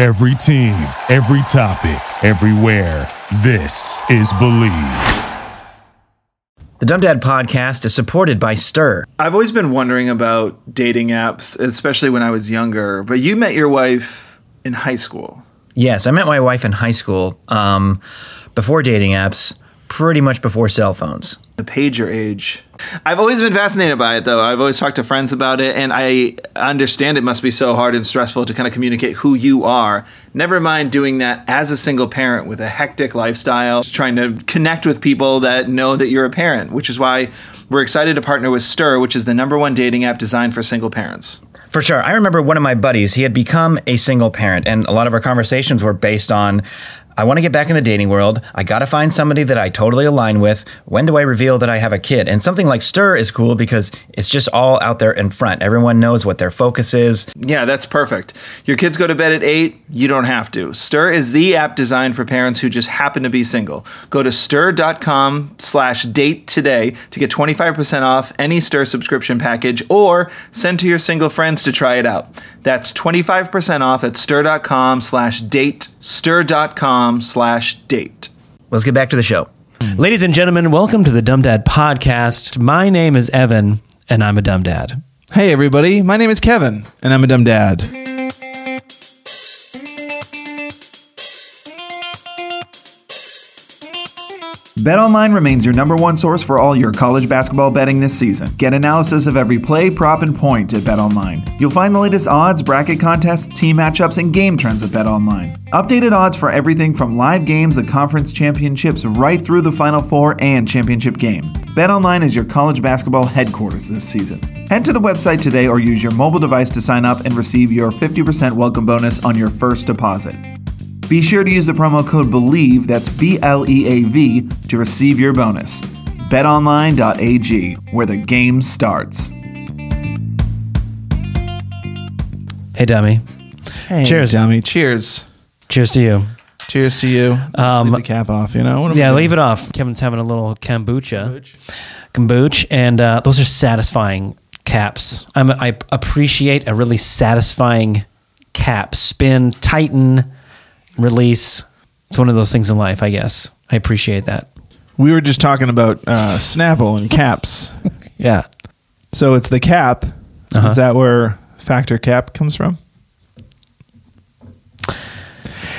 Every team, every topic, everywhere. This is Bleav. The Dumb Dad podcast is supported by Stir. I've always been wondering about dating apps, especially when I was younger. But you met your wife in high school. Yes, I met my wife in high school um, before dating apps, pretty much before cell phones. The pager age. I've always been fascinated by it, though. I've always talked to friends about it, and I understand it must be so hard and stressful to kind of communicate who you are. Never mind doing that as a single parent with a hectic lifestyle, trying to connect with people that know that you're a parent, which is why we're excited to partner with Stir, which is the number one dating app designed for single parents. For sure. I remember one of my buddies, he had become a single parent, and a lot of our conversations were based on I want to get back in the dating world. I got to find somebody that I totally align with. When do I reveal that I have a kid? And something like Stir is cool because it's just all out there in front. Everyone knows what their focus is. Yeah, that's perfect. Your kids go to bed at 8, you don't have to. Stir is the app designed for parents who just happen to be single. Go to stir.com slash date today to get 25% off any Stir subscription package or send to your single friends to try it out. That's 25% off at stir.com slash date, stir.com slash date. Let's get back to the show. Ladies and gentlemen, welcome to the Dumb Dad podcast. My name is Evan, and I'm a dumb dad. Hey, everybody. My name is Kevin, and I'm a dumb dad. BetOnline remains your number one source for all your college basketball betting this season. Get analysis of every play, prop, and point at BetOnline. You'll find the latest odds, bracket contests, team matchups, and game trends at BetOnline. Updated odds for everything from live games, the conference championships, right through the Final Four and championship game. BetOnline is your college basketball headquarters this season. Head to the website today or use your mobile device to sign up and receive your 50% welcome bonus on your first deposit. Be sure to use the promo code BLEAV, that's B L E A V, to receive your bonus. BetOnline.ag, where the game starts. Hey, dummy. Hey, Cheers. dummy. Cheers. Cheers to you. Cheers to you. Um, leave the cap off, you know? What am I Yeah, leave it off. Kevin's having a little kombucha. Kombucha. And uh, those are satisfying caps. I'm, I appreciate a really satisfying cap. Spin, tighten, release. It's one of those things in life, I guess. I appreciate that. We were just talking about uh, Snapple and caps. Yeah. so it's the cap. Uh-huh. Is that where Factor Cap comes from?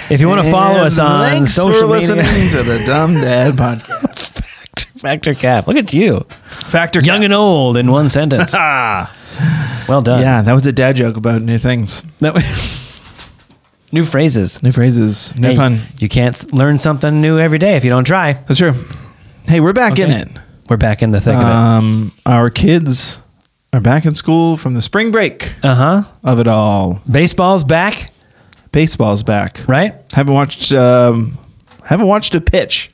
If you want to follow us on social for media, listening to the Dumb Dad podcast. Factor Cap. Look at you. Factor Young Cap. and old in one sentence. well done. Yeah, that was a dad joke about new things, That new phrases. new phrases, new Hey, fun. You can't s- learn something new every day if you don't try. That's true. Hey, we're back in it. We're back in the thick of it. Um, our kids are back in school from the spring break of it. Uh huh. of it all. Baseball's back, Baseball's back. right? Haven't watched. Um, haven't watched a pitch.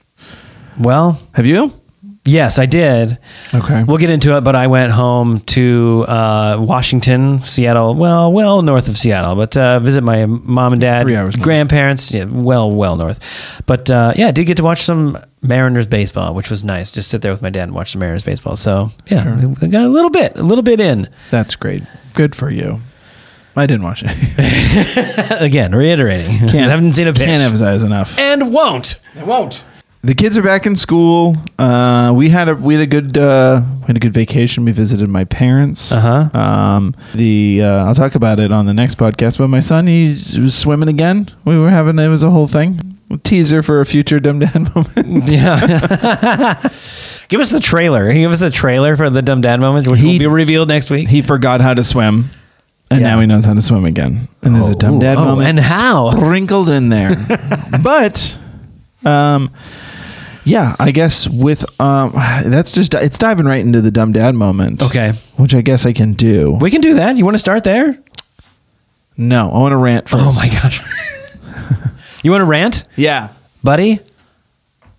Well, Have you? Yes, I did. Okay. We'll get into it, but I went home to uh, Washington, Seattle. Well, well north of Seattle, but uh, visit my mom and dad, Three hours grandparents. Yeah, well, well north. But uh, yeah, I did get to watch some Mariners baseball, which was nice. Just sit there with my dad and watch the Mariners baseball. So yeah, Sure. we got a little bit, a little bit in. That's great. Good for you. I didn't watch it. Again, reiterating, I haven't seen a pitch, Can't emphasize enough. and won't. It won't. The kids are back in school. Uh, we had a we had a good uh, we had a good vacation. We visited my parents. Uh-huh. Um, the uh, I'll talk about it on the next podcast. But my son, he was swimming again. We were having it was a whole thing. teaser for a future dumb dad moment. Yeah. Give us the trailer. Give us a trailer for the dumb dad moment, which He- will be revealed next week. he forgot how to swim, and Yeah. now he knows how to swim again. And there's a dumb dad oh, moment. and how? Wrinkled in there. but, um, yeah, I guess with um, that's just it's diving right into the dumb dad moment. Okay. which I guess I can do. We can do that. You want to start there? No, I want to rant first. Oh my gosh. you want to rant, Yeah, buddy?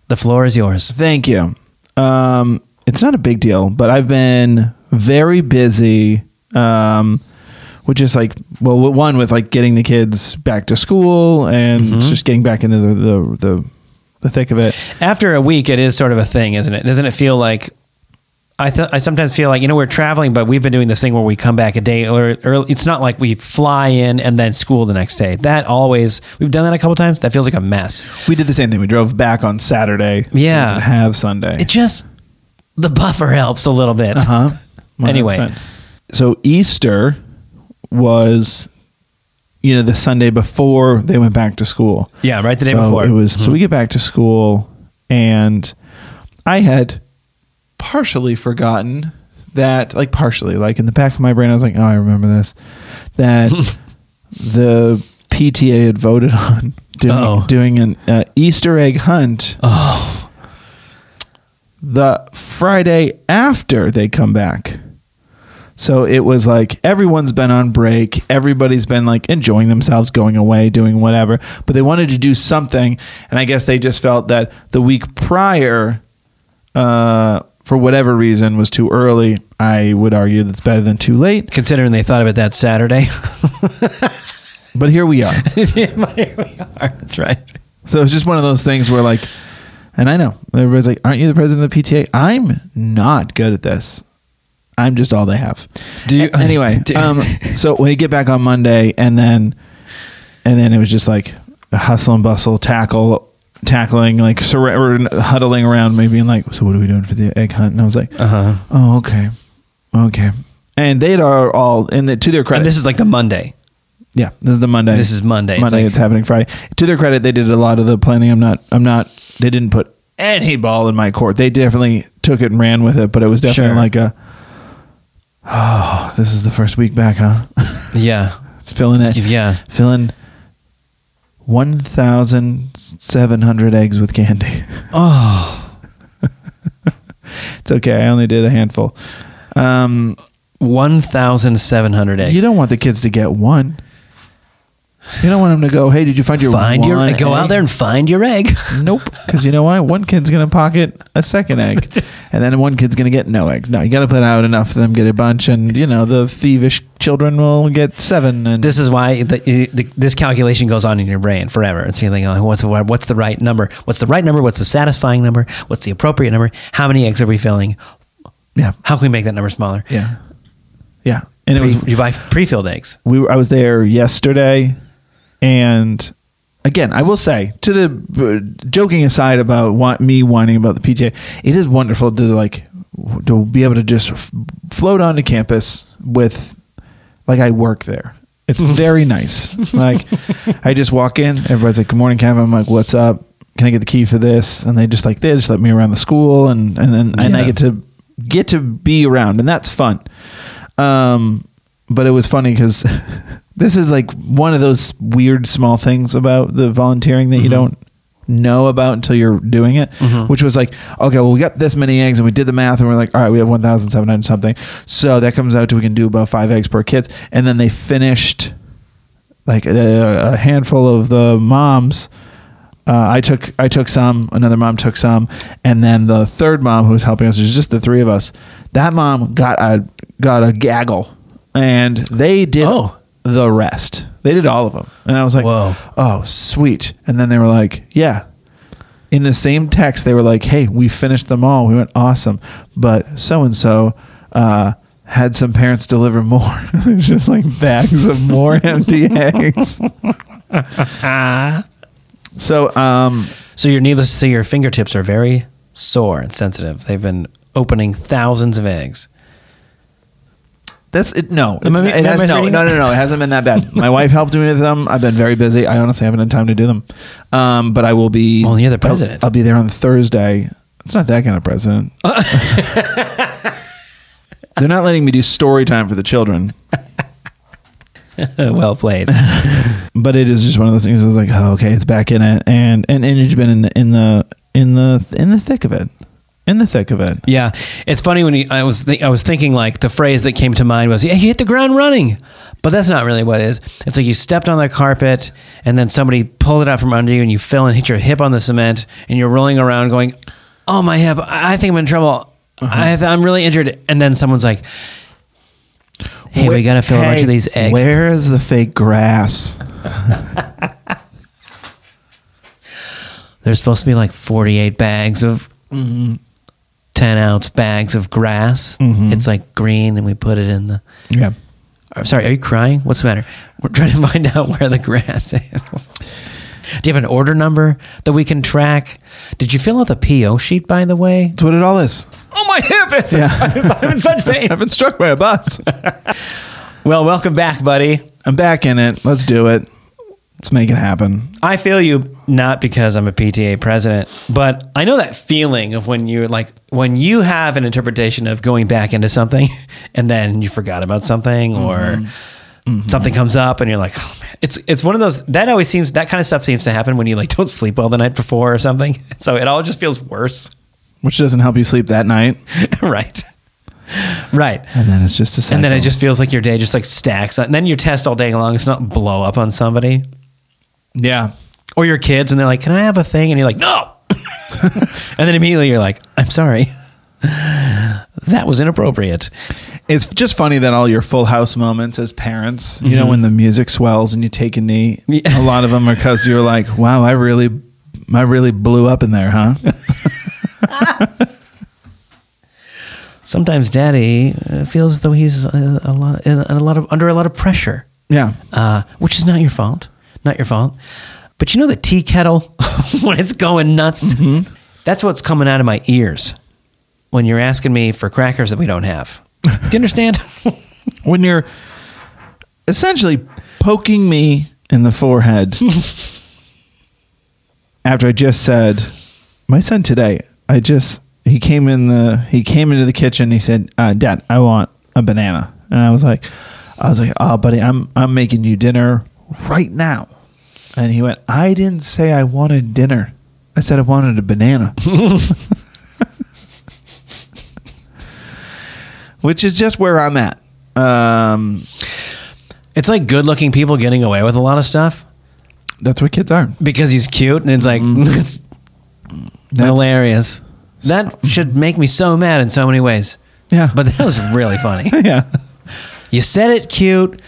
The floor is yours. thank you. Um, it's not a big deal, but I've been very busy. Um, which is like well, one with like getting the kids back to school and just getting back into the the the, the thick of it. After a week, it is sort of a thing, isn't it? Doesn't it feel like? I th- I sometimes feel like you know we're traveling, but we've been doing this thing where we come back a day or early. It's not like we fly in and then school the next day. That always we've done that a couple times. That feels like a mess. We did the same thing. We drove back on Saturday. so we Yeah. could have Sunday. It just the buffer helps a little bit. Uh huh. Anyway. so Easter was, you know, the Sunday before they went back to school. Yeah, right the day so before. Mm-hmm. It was so we get back to school, and I had partially forgotten that, like partially, like in the back of my brain, I was like, oh, I remember this, that the PTA had voted on doing, Uh-oh. doing an uh, Easter egg hunt. Oh. The Friday after they come back. So it was like everyone's been on break, everybody's been like enjoying themselves, going away, doing whatever, but they wanted to do something, and I guess they just felt that the week prior, uh, for whatever reason, was too early. I would argue that's better than too late, Considering they thought of it that Saturday. but here we are. Here we are. That's right. so it's just one of those things where like, and I know everybody's like, "Aren't you the president of the PTA?" I'm not good at this. I'm just all they have. Do you- anyway? do- um, so when you get back on Monday, and then, and then it was just like hustle and bustle, tackle, tackling, like sur- or huddling around me, being like, "So what are we doing for the egg hunt?" And I was like, Uh huh. "Oh, okay, okay." And they are all in the to their credit. And this is like the Monday. Yeah, this is the Monday. This is Monday. It's Monday. like- It's, happening Friday. To their credit, they did a lot of the planning. I'm not. I'm not. They didn't put any ball in my court. They definitely took it and ran with it. But it was definitely Sure. like a. Oh, this is the first week back, huh? Yeah. Filling it. Yeah. Filling. One thousand seven hundred eggs with candy. Oh, It's okay. I only did a handful. Um, 1,700 eggs. you don't want the kids to get one. You don't want them to go. Hey, did you find your find your one go out egg?" there and find your egg. Nope. Because you know why? One kid's going to pocket a second egg. and then one kid's going to get no eggs. No, you got to put out enough for them get a bunch. And, you know, the thievish children will get seven. And This is why the, the, this calculation goes on in your brain forever. It's you're thinking, oh, what's the what's the right number? What's the right number? What's the satisfying number? What's the appropriate number? How many eggs are we filling? yeah. How can we make that number smaller? Yeah. Yeah. And it was, you buy pre-filled eggs. we were, I was there yesterday. And again, I will say, to the uh, joking aside about want, me whining about the PTA, it is wonderful to like to be able to just f- float onto campus with like I work there. It's very nice. Like I just walk in, everybody's like, "Good morning, Kevin." I'm like, "What's up? Can I get the key for this?" And they just like they just let me around the school, and and then and I get to get to be around, and that's fun. Um, but it was funny because this is like one of those weird small things about the volunteering that you don't know about until you're doing it. Which was like, okay, well, we got this many eggs, and we did the math, and we're like, all right, we have one thousand seven hundred something. So that comes out to we can do about five eggs per kids, and then they finished like a, a handful of the moms. Uh, I took I took some. Another mom took some, and then the third mom who was helping us, it was just the three of us. That mom got a got a gaggle, and they did Oh. The rest. They did all of them, and I was like, Whoa. "Oh, sweet!" And then they were like, "Yeah." In the same text, they were like, "Hey, we finished them all. We went awesome, but so and so." had some parents deliver more. It's just like bags of more empty eggs. So, um, So you're needless to say, your fingertips are very sore and sensitive. They've been opening thousands of eggs. That's it. No, it's- it has no, no, it? no, no. It hasn't been that bad. My wife helped me with them. I've been very busy. I honestly haven't had time to do them. Um, but I will be. Well, you're the I'll- president. I'll, be there on Thursday. It's not that kind of president. They're not letting me do story time for the children. well played. but it is just one of those things. I was like, oh, okay, it's back in it, and and and it's been in the in the in the in the thick of it, in the thick of it. Yeah, it's funny when you, I was th- I was thinking like the phrase that came to mind was yeah you hit the ground running, but that's not really what it is. It's like you stepped on the carpet and then somebody pulled it out from under you and you fell and hit your hip on the cement and you're rolling around going, oh my hip, I I think I'm in trouble. I, I'm really injured, and then someone's like, hey, we gotta fill a bunch of these eggs. Where is the fake grass? There's supposed to be like 48 bags of mm, 10 ounce bags of grass. Mm-hmm. It's like green, and we put it in the. Yeah. I'm sorry, are you crying? What's the matter? We're trying to find out where the grass is. Do you have an order number that we can track? Did you fill out the PO sheet, by the way? That's what it all is. Oh, my hip is. Yeah. I'm in such pain. I've been struck by a bus. Well, welcome back, buddy. I'm back in it. Let's do it. Let's make it happen. I feel you not because I'm a PTA president, but I know that feeling of when you're like when you have an interpretation of going back into something and then you forgot about something or mm-hmm. Mm-hmm. something comes up and you're like, oh man, it's it's one of those that always seems that kind of stuff seems to happen when you like don't sleep well the night before or something. So it all just feels worse. Which doesn't help you sleep that night. right. Right. And then it's just a cycle. And then it just feels like your day just like stacks. And then your test all day long. It's not blow up on somebody. Yeah. or your kids and they're like, "Can I have a thing?" and you're like, "No." and then immediately you're like, "I'm sorry." that was inappropriate. It's just funny that all your full house moments as parents, you know, when the music swells and you take a knee, Yeah. a lot of them are because you're like, wow, I really, I really blew up in there, huh? Sometimes daddy uh, feels though he's uh, a lot in a lot of under a lot of pressure. yeah. Uh, which is not your fault. Not your fault. But you know the tea kettle when it's going nuts? That's what's coming out of my ears when you're asking me for crackers that we don't have. Do you understand? When you're essentially poking me in the forehead after I just said, my son today, I just, he came in the, he came into the kitchen. He said, uh, dad, I want a banana. And I was like, I was like, oh, buddy, I'm, I'm making you dinner right now. And he went, I didn't say I wanted dinner. I said I wanted a banana. Which is just where I'm at. Um, it's like good looking people getting away with a lot of stuff that's what kids are. because he's cute and it's like, it's hilarious. That should make me so mad in so many ways. Yeah. But that was really funny. yeah. You said it cute.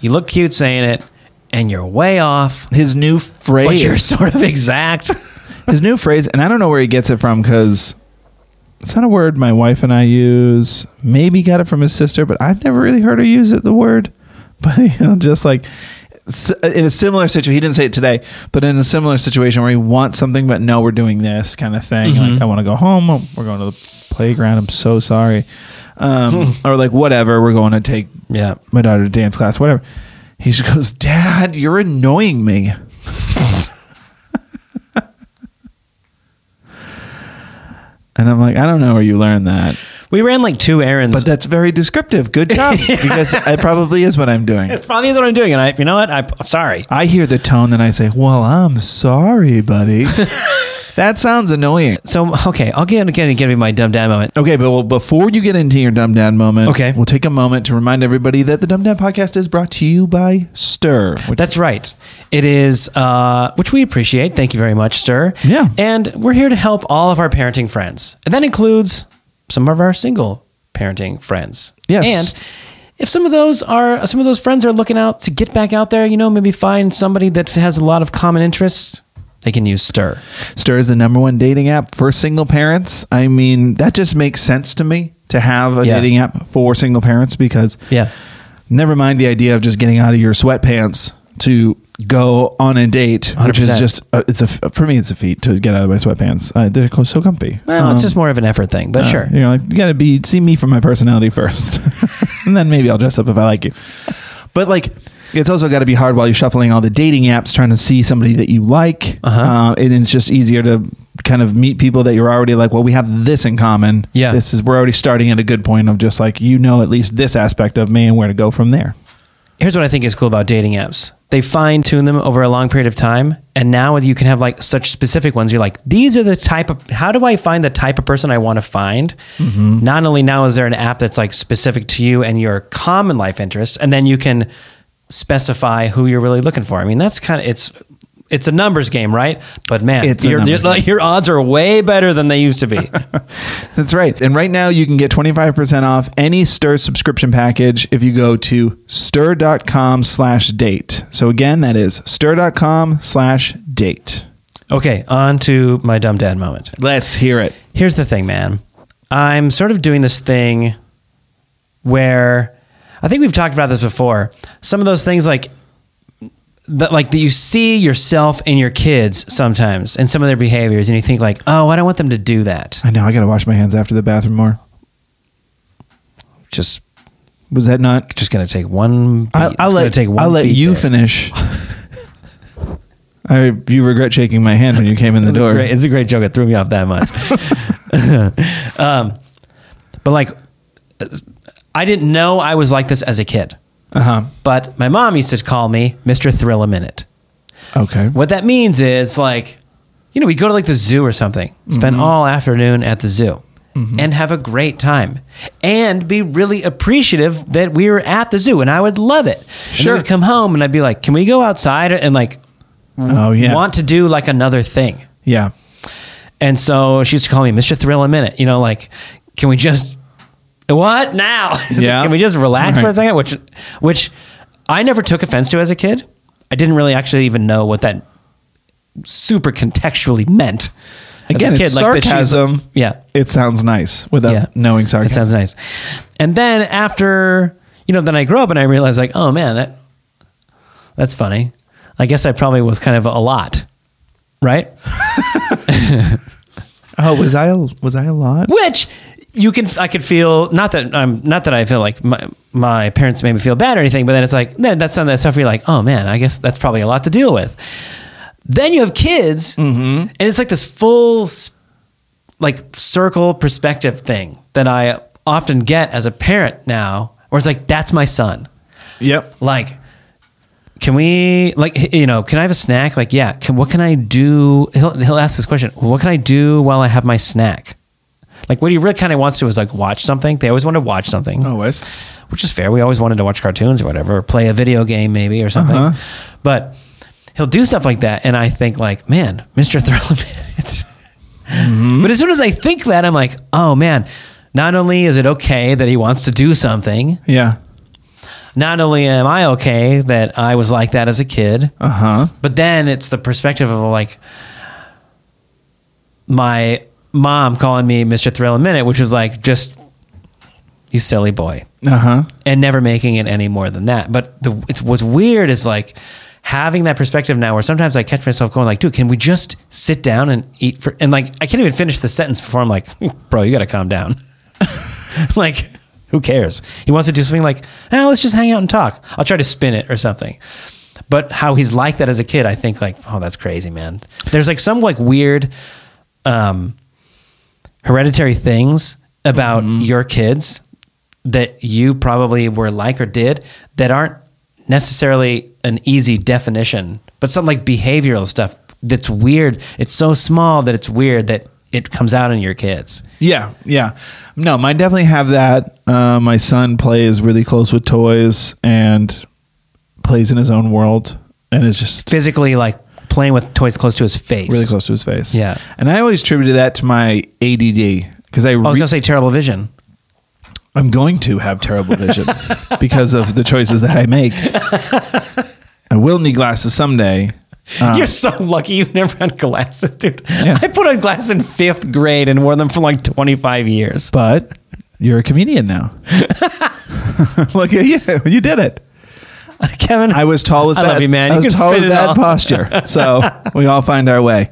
You look cute saying it, and you're way off. His new phrase. But you're sort of exact. his new phrase, and I don't know where he gets it from because it's not a word my wife and I use. Maybe got it from his sister, but I've never really heard her use it. The word, but you know, just like in a similar situation, he didn't say it today, but in a similar situation where he wants something, but no, we're doing this kind of thing. Like I want to go home. We're going to the playground. I'm so sorry. Um, or like whatever. We're going to take yeah. my daughter to dance class, whatever. He goes, Dad, you're annoying me. and I'm like, I don't know where you learned that. We ran like two errands. But that's very descriptive. Good job. because it probably is what I'm doing. It probably is what I'm doing. And I, you know what? I, I'm sorry. I hear the tone and I say, Well, I'm sorry, buddy. that sounds annoying. So, okay, I'll get again give you my dumb dad moment. Okay, but well, before you get into your Dumb Dad moment, Okay. we'll take a moment to remind everybody that the Dumb Dad podcast is brought to you by Stir. Which That's right. It is, uh, which we appreciate. Thank you very much, Stir. Yeah. And we're here to help all of our parenting friends. And that includes some of our single parenting friends. Yes. And if some of those are, some of those friends are looking out to get back out there, you know, maybe find somebody that has a lot of common interests, they can use Stir. Stir is the number one dating app for single parents. I mean, that just makes sense to me to have a Yeah. dating app for single parents because Yeah. never mind the idea of just getting out of your sweatpants to go on a date, which is just uh, it's a for me it's a feat to get out of my sweatpants. Uh, they're so comfy. Well, it's Um, just more of an effort thing, but uh, sure. You know, like, you gotta be see me for my personality first, and then maybe I'll dress up if I like you. But like, it's also got to be hard while you're shuffling all the dating apps, trying to see somebody that you like. Uh-huh. Uh, and it's just easier to kind of meet people that you're already like, well, we have this in common. Yeah. this is we're already starting at a good point of just like you know at least this aspect of me and where to go from there. Here's what I think is cool about dating apps. They fine tune them over a long period of time. And now you can have like such specific ones. You're like, these are the type of, how do I find the type of person I want to find? Not only now is there an app that's like specific to you and your common life interests, and then you can specify who you're really looking for. I mean, that's kind of, it's, it's a numbers game, right? But man, It's your, your, your odds are way better than they used to be. That's right. And right now you can get 25% off any Stir subscription package if you go to stir.com slash date. So again, that is stir.com slash date. okay, on to my dumb dad moment. Let's hear it. Here's the thing, man. I'm sort of doing this thing where I think we've talked about this before. Some of those things like that like that you see yourself in your kids sometimes and some of their behaviors and you think like, "Oh, I don't want them to do that." I know I got to wash my hands after the bathroom more. Just Was that not? just going to take one beat. I'll, It's I'll let take one I'll let you there. finish. I you regret shaking my hand when you came in the It's a door. great- it's a great joke. It threw me off that much. um, but like, I didn't know I was like this as a kid. Uh huh. But my mom used to call me Mr. Thrill a Minute. Okay. What that means is like, you know, we go to like the zoo or something, spend Mm-hmm. all afternoon at the zoo. And have a great time, and be really appreciative that we were at the zoo, and I would love it. And Sure. then we'd come home, and I'd be like, "Can we go outside?" And like, Oh yeah. want to do like another thing. yeah. And so she used to call me Mr. Thrill a minute. You know, like, can we just what now? Yeah. can we just relax for a second? Which, which I never took offense to as a kid. I didn't really actually even know what that super contextually meant. As Again, a kid, it's like sarcasm. yeah, It sounds nice without yeah, knowing sarcasm. It sounds nice. And then after you know, then I grew up and I realized like, oh man, that that's funny. I guess I probably was kind of a lot, right? oh, was I a, was I a lot? which you can i could feel not that i'm not that i feel like my, my parents made me feel bad or anything but then it's like then that's some of that stuff where you're like oh man i guess that's probably a lot to deal with. Then you have kids mm-hmm. and it's like this full like circle perspective thing that i often get as a parent now where it's like that's my son. Yep. like can we like you know can i have a snack? Like yeah can what can i do? He'll, he'll ask this question what can i do while i have my snack like what he really kind of wants to is like watch something they always want to watch something Always. which is fair we always wanted to watch cartoons or whatever or play a video game maybe or something Uh-huh. but he'll do stuff like that and i think like man mr Thrill Mm-hmm. but as soon as i think that i'm like oh man not only is it okay that he wants to do something Yeah. not only am I okay that I was like that as a kid, Uh huh. but then it's the perspective of like my mom calling me Mr. Thrill a Minute, which was like just you silly boy, Uh huh. and never making it any more than that. But the it's what's weird is like having that perspective now, where sometimes I catch myself going like, dude, can we just sit down and eat for? And like I can't even finish the sentence before I'm like, bro, you got to calm down. like who cares he wants to do something like eh, let's just hang out and talk i'll try to spin it or something but how he's like that as a kid i think like oh that's crazy man there's like some like weird um hereditary things about your kids that you probably were like or did that aren't necessarily an easy definition but some like behavioral stuff that's weird it's so small that it's weird that it comes out in your kids Yeah, yeah. No, mine definitely have that. Uh, my son plays really close with toys and plays in his own world, and is just physically like playing with toys close to his face. really close to his face. Yeah. and I always attributed that to my ADD because I, I was gonna say terrible vision. I'm going to have terrible vision because of the choices that I make. I will need glasses someday. Uh, You're so lucky you never had glasses, dude. Yeah. I put on glasses in fifth grade and wore them for like 25 years. but you're a comedian now. Look at you. You did it. Kevin. I was tall with I bad, love you, man. I You was tall with it bad all. posture. So we all find our way.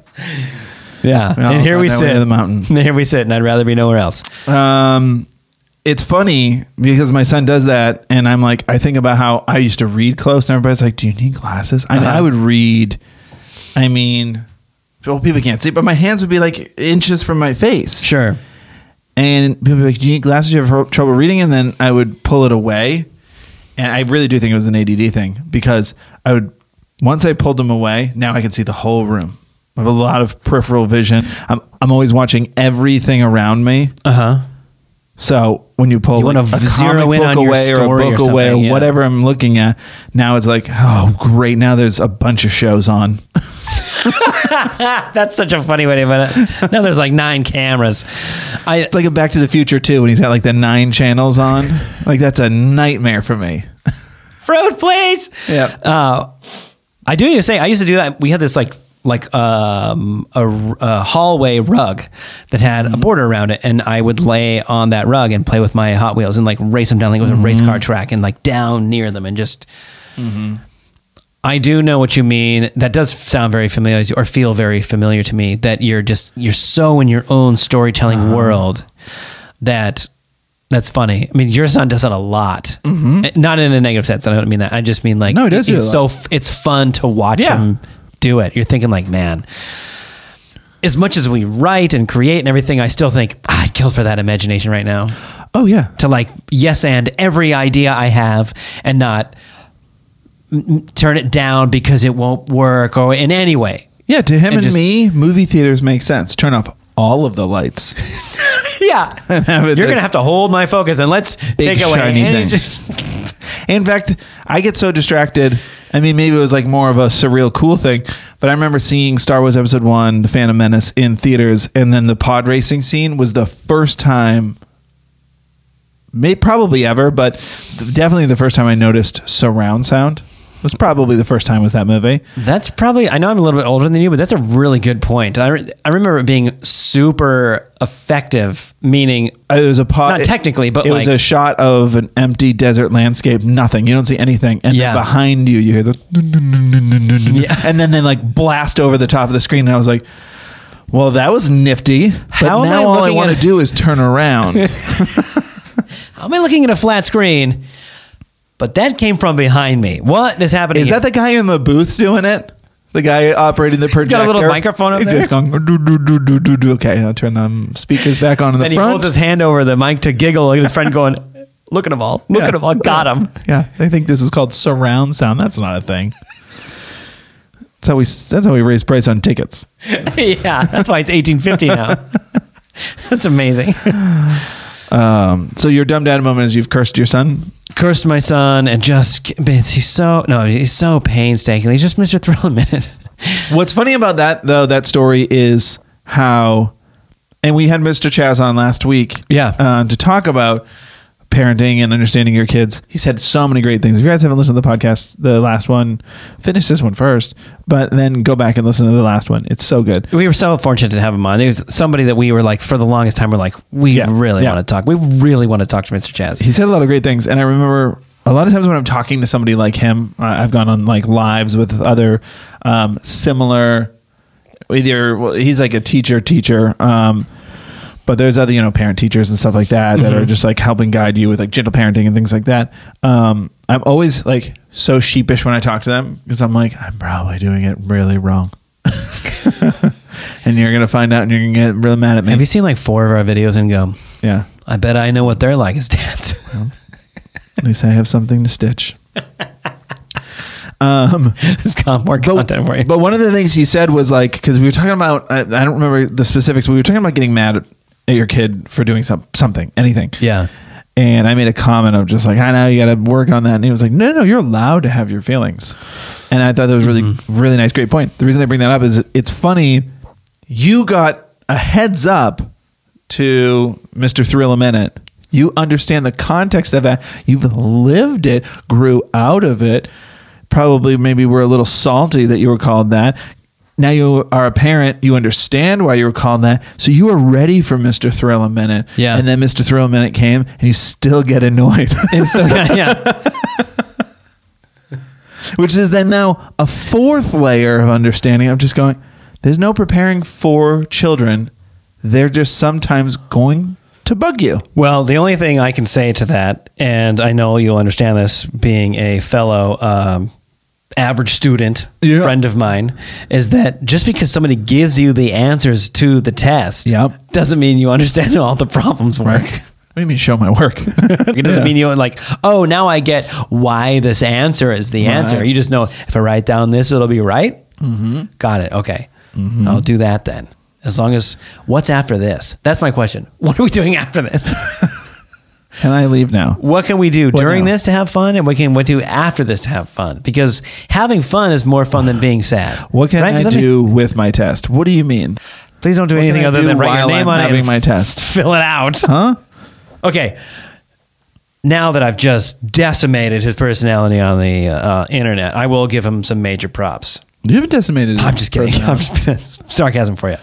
yeah, and here we sit. to the mountain. And here we sit, and I'd rather be nowhere else. Um, it's funny because my son does that, and I'm like, I think about how I used to read close, and everybody's like, "Do you need glasses?" I, mean, Uh-huh. I would read. I mean, well, people can't see, but my hands would be like inches from my face. Sure. And people would be like, "Do you need glasses? You have trouble reading?" And then I would pull it away, and I really do think it was an ADD thing because I would once I pulled them away, now I can see the whole room. I have a lot of peripheral vision. I'm I'm always watching everything around me. Uh huh. So when you pull You like, a zero comic in book on your away or a story or book away or yeah. whatever I'm looking at, now it's like, oh great, now there's a bunch of shows on. That's such a funny way to put it. No, there's like nine cameras. I It's like a Back to the Future II, when he's got like the nine channels on. like that's a nightmare for me. fruit, please. Yeah. Uh, I do need to say, I used to do that. We had this like like um, a, a hallway rug that had a border around it, and I would lay on that rug and play with my Hot Wheels and like race them down like it was a race car track and like down near them and just. I do know what you mean. That does sound very familiar to- or feel very familiar to me. That you're just you're so in your own storytelling world that that's funny. I mean, your son does that a lot, Eh, not in a negative sense. I don't mean that. I just mean like No, does It's it so f- it's fun to watch Yeah. him do it. You're thinking like, man. As much as we write and create and everything, I still think ah, I'd kill for that imagination right now Oh yeah. to like yes and every idea I have and not turn it down because it won't work or in any way. Yeah, to him And and, just- me, movie theaters make sense. Turn off all of the lights. Yeah, you're gonna have to hold my focus and let's take away. shiny any- thing. In fact, I get so distracted. I mean, maybe it was like more of a surreal, cool thing, but I remember seeing Star Wars Episode One: The Phantom Menace in theaters, and then the pod racing scene was the first time, may probably ever, but definitely the first time I noticed surround sound. Was probably the first time was that movie. That's probably. I know I'm a little bit older than you, but that's a really good point. I, re- I remember it being super effective. Meaning, uh, It was a pod. Not technically, but it was a shot of an empty desert landscape. Nothing. You don't see anything, and Yeah. then behind you, you hear the, Yeah. and then they like blast over the top of the screen. And I was like, "Well, that was nifty." But How now I all I want to do is turn around. how am I looking at a flat screen? But that came from behind me. What is happening? Is here? that the guy in the booth doing it? The guy operating the projector. got a little microphone up He's there? Just going, "Do, do, do, do, do, do." Okay, I'll turn the speakers back on in the front. Then he holds his hand over the mic to giggle. At his friend going, "Look at them all! Look Yeah. at them all! Got him!" Yeah, they think this is called surround sound. That's not a thing. That's how we. That's how we raise price on tickets. yeah, that's why it's 1850 now. that's amazing. Um, so your dumb dad moment is you've cursed your son. Cursed my son and just he's so no, he's so painstaking. He's just Mr. Thrill a minute. What's funny about that though, that story is how, and we had Mr. Chaz on last week, Yeah. uh, to talk about parenting and understanding your kids. He said so many great things. If you guys haven't listened to the podcast, the last one, finish this one first, but then go back and listen to the last one. It's so good. We were so fortunate to have him on. There was somebody that we were like for the longest time. We're like, we Yeah, really yeah. want to talk. We really want to talk to Mr. Chaz. he said a lot of great things and i remember a lot of times when i'm talking to somebody like him i've gone on like lives with other um, similar either well, he's like a teacher teacher um, but there's other you know parent teachers and stuff like that that are just like helping guide you with like gentle parenting and things like that um, i'm always like so sheepish when i talk to them because i'm like i'm probably doing it really wrong and you're gonna find out and you're gonna get really mad at me Have you seen like four of our videos and go? yeah I bet I know what they're like as dads. at least i have something to stitch um more but, content for you. but one of the things he said was like because we were talking about I, I don't remember the specifics but we were talking about getting mad at, your kid for doing some, something anything. Yeah. and i made a comment of just like i know you got to work on that. And he was like no no you're allowed to have your feelings. And i thought that was really Mm-hmm. really nice great point. The reason i bring that up is it's funny you got a heads up to mr thrill a minute. You understand the context of that. You've lived it grew out of it. Probably maybe were a little salty that you were called that now you are a parent you understand why you were called that so you are ready for mr thrill a minute Yeah. and then mr thrill a minute came and you still get annoyed And so yeah. which is then now a fourth layer of understanding of just going, there's no preparing for children. They're just sometimes going to bug you. Well, the only thing I can say to that, and I know you'll understand this being a fellow um, average student, Yeah. friend of mine, is that just because somebody gives you the answers to the test Yep. doesn't mean you understand how all the problems work. What do you mean show my work? It doesn't mean you like, oh, now I get why this answer is the answer. You just know if I write down this, it'll be right. Mm-hmm. Got it. Okay. I'll do that then. As long as what's after this? That's my question. What are we doing after this? Can I leave now? what can we do during now? this to have fun, and what can we do after this to have fun? Because having fun is more fun than being sad. What can Right? I Does that make- do with my test? What do you mean? Please don't do What anything other do than write your name I'm on it having and my test? fill it out. Huh? Okay. Now that I've just decimated his personality on the uh, internet, I will give him some major props. You haven't decimated. I'm just kidding. I'm just, sarcasm for you.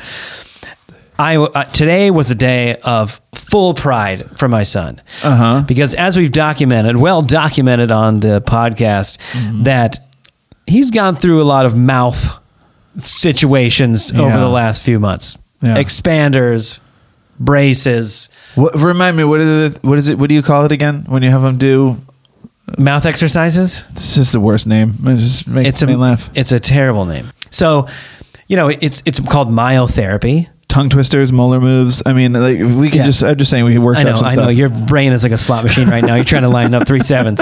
I uh, today was a day of full pride for my son, Uh-huh. because as we've documented, well documented on the podcast, Mm-hmm. that he's gone through a lot of mouth situations over the last few months. Yeah. Expanders, braces, What, remind me, what is it? What is it? What do you call it again when you have them do? mouth exercises. This is the worst name. It just makes It's a me laugh. It's a terrible name. So, you know, it's it's called myotherapy. Tongue twisters, molar moves. I mean, like we can Yeah. just. I'm just saying we can workshop I know, I stuff. know. Your brain is like a slot machine right now. You're trying to line up three sevens.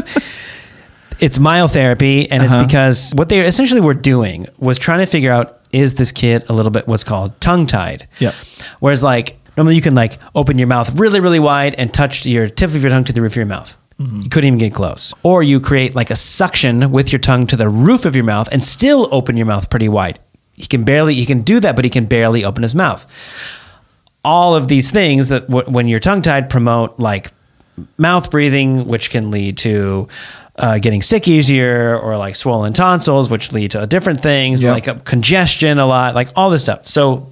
It's myotherapy, and Uh-huh. it's because what they essentially were doing was trying to figure out is this kid a little bit what's called tongue tied. Yep. Whereas like normally you can like open your mouth really really wide and touch your tip of your tongue to the roof of your mouth. Mm-hmm. You couldn't even get close. Or you create like a suction with your tongue to the roof of your mouth and still open your mouth pretty wide. He can barely he can do that, but he can barely open his mouth all of these things that w- when you're tongue tied promote like mouth breathing, which can lead to uh, getting sick easier, or like swollen tonsils, which lead to different things Yep. like uh, congestion a lot, like all this stuff. So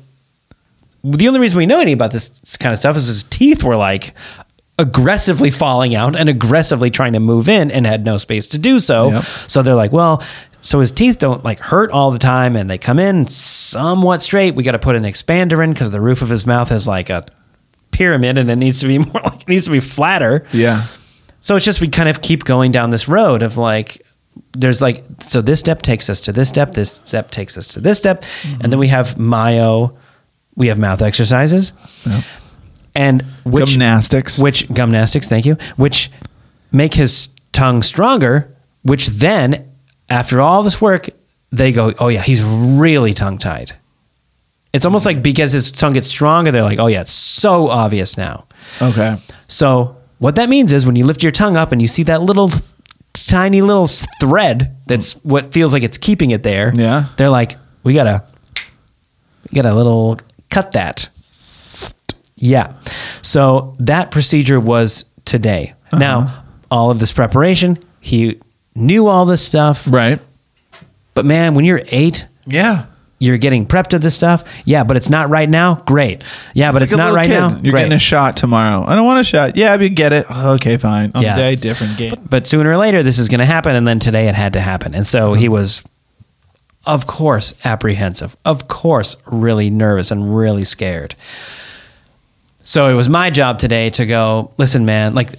the only reason we know any about this kind of stuff is his teeth were like aggressively falling out and aggressively trying to move in and had no space to do so. Yep. So they're like, well, so his teeth don't like hurt all the time and they come in somewhat straight. We got to put an expander in because the roof of his mouth is like a pyramid and it needs to be more like it needs to be flatter. yeah. So it's just we kind of keep going down this road of like there's like so this step takes us to this step, this step takes us to this step, and then we have myo, we have mouth exercises, and which Gymnastics. which gymnastics, thank you, which make his tongue stronger. Which then, after all this work, they go, oh yeah, he's really tongue tied. It's almost like because his tongue gets stronger, they're like, oh yeah, it's so obvious now. Okay. So what that means is when you lift your tongue up and you see that little tiny little thread that's what feels like it's keeping it there. Yeah. They're like, we gotta, we gotta little cut that. Yeah. So that procedure was today. Uh-huh. Now, all of this preparation, he knew all this stuff. Right. But man, when you're eight, Yeah. you're getting prepped to this stuff. Yeah, but it's not right now. Great. Yeah, but it's, Like a not little right kid. now. You're Great. getting a shot tomorrow. I don't want a shot. Yeah, but you get it. Oh, okay, fine. On Yeah. the day, different game. but sooner or later this is going to happen and then today it had to happen and so he mm-hmm. was of course apprehensive of course really nervous and really scared so it was my job today to go listen man like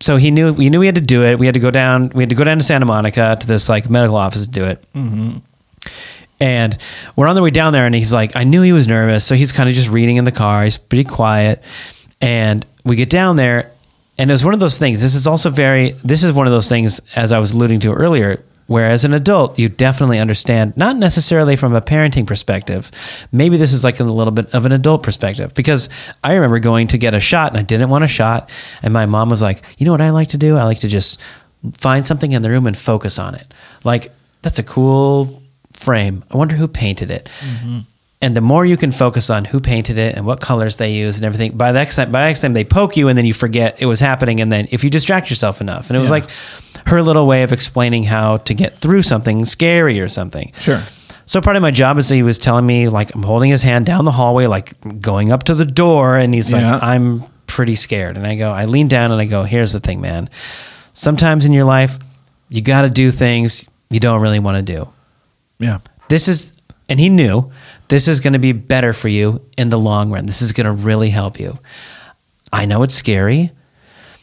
so he knew we knew we had to do it we had to go down we had to go down to santa monica to this like medical office to do it mm-hmm. and we're on the way down there, and he's like, I knew he was nervous. So he's kind of just reading in the car. He's pretty quiet. And we get down there, and it was one of those things. This is also very, this is one of those things, as I was alluding to earlier, where as an adult, you definitely understand, not necessarily from a parenting perspective. Maybe this is like a little bit of an adult perspective. Because I remember going to get a shot, and I didn't want a shot. And my mom was like, You know what I like to do? I like to just find something in the room and focus on it. Like, that's a cool frame. I wonder who painted it. Mm-hmm. And the more you can focus on who painted it and what colors they used and everything, by the next time, by the next time they poke you and then you forget it was happening. And then if you distract yourself enough, and it was Yeah. like her little way of explaining how to get through something scary or something. Sure. So part of my job is he was telling me like I'm holding his hand down the hallway, like going up to the door, and he's Yeah. like, I'm pretty scared. And I go, I lean down and I go, here's the thing, man. Sometimes in your life, you got to do things you don't really want to do. Yeah. This is, and he knew this is going to be better for you in the long run. This is going to really help you. I know it's scary,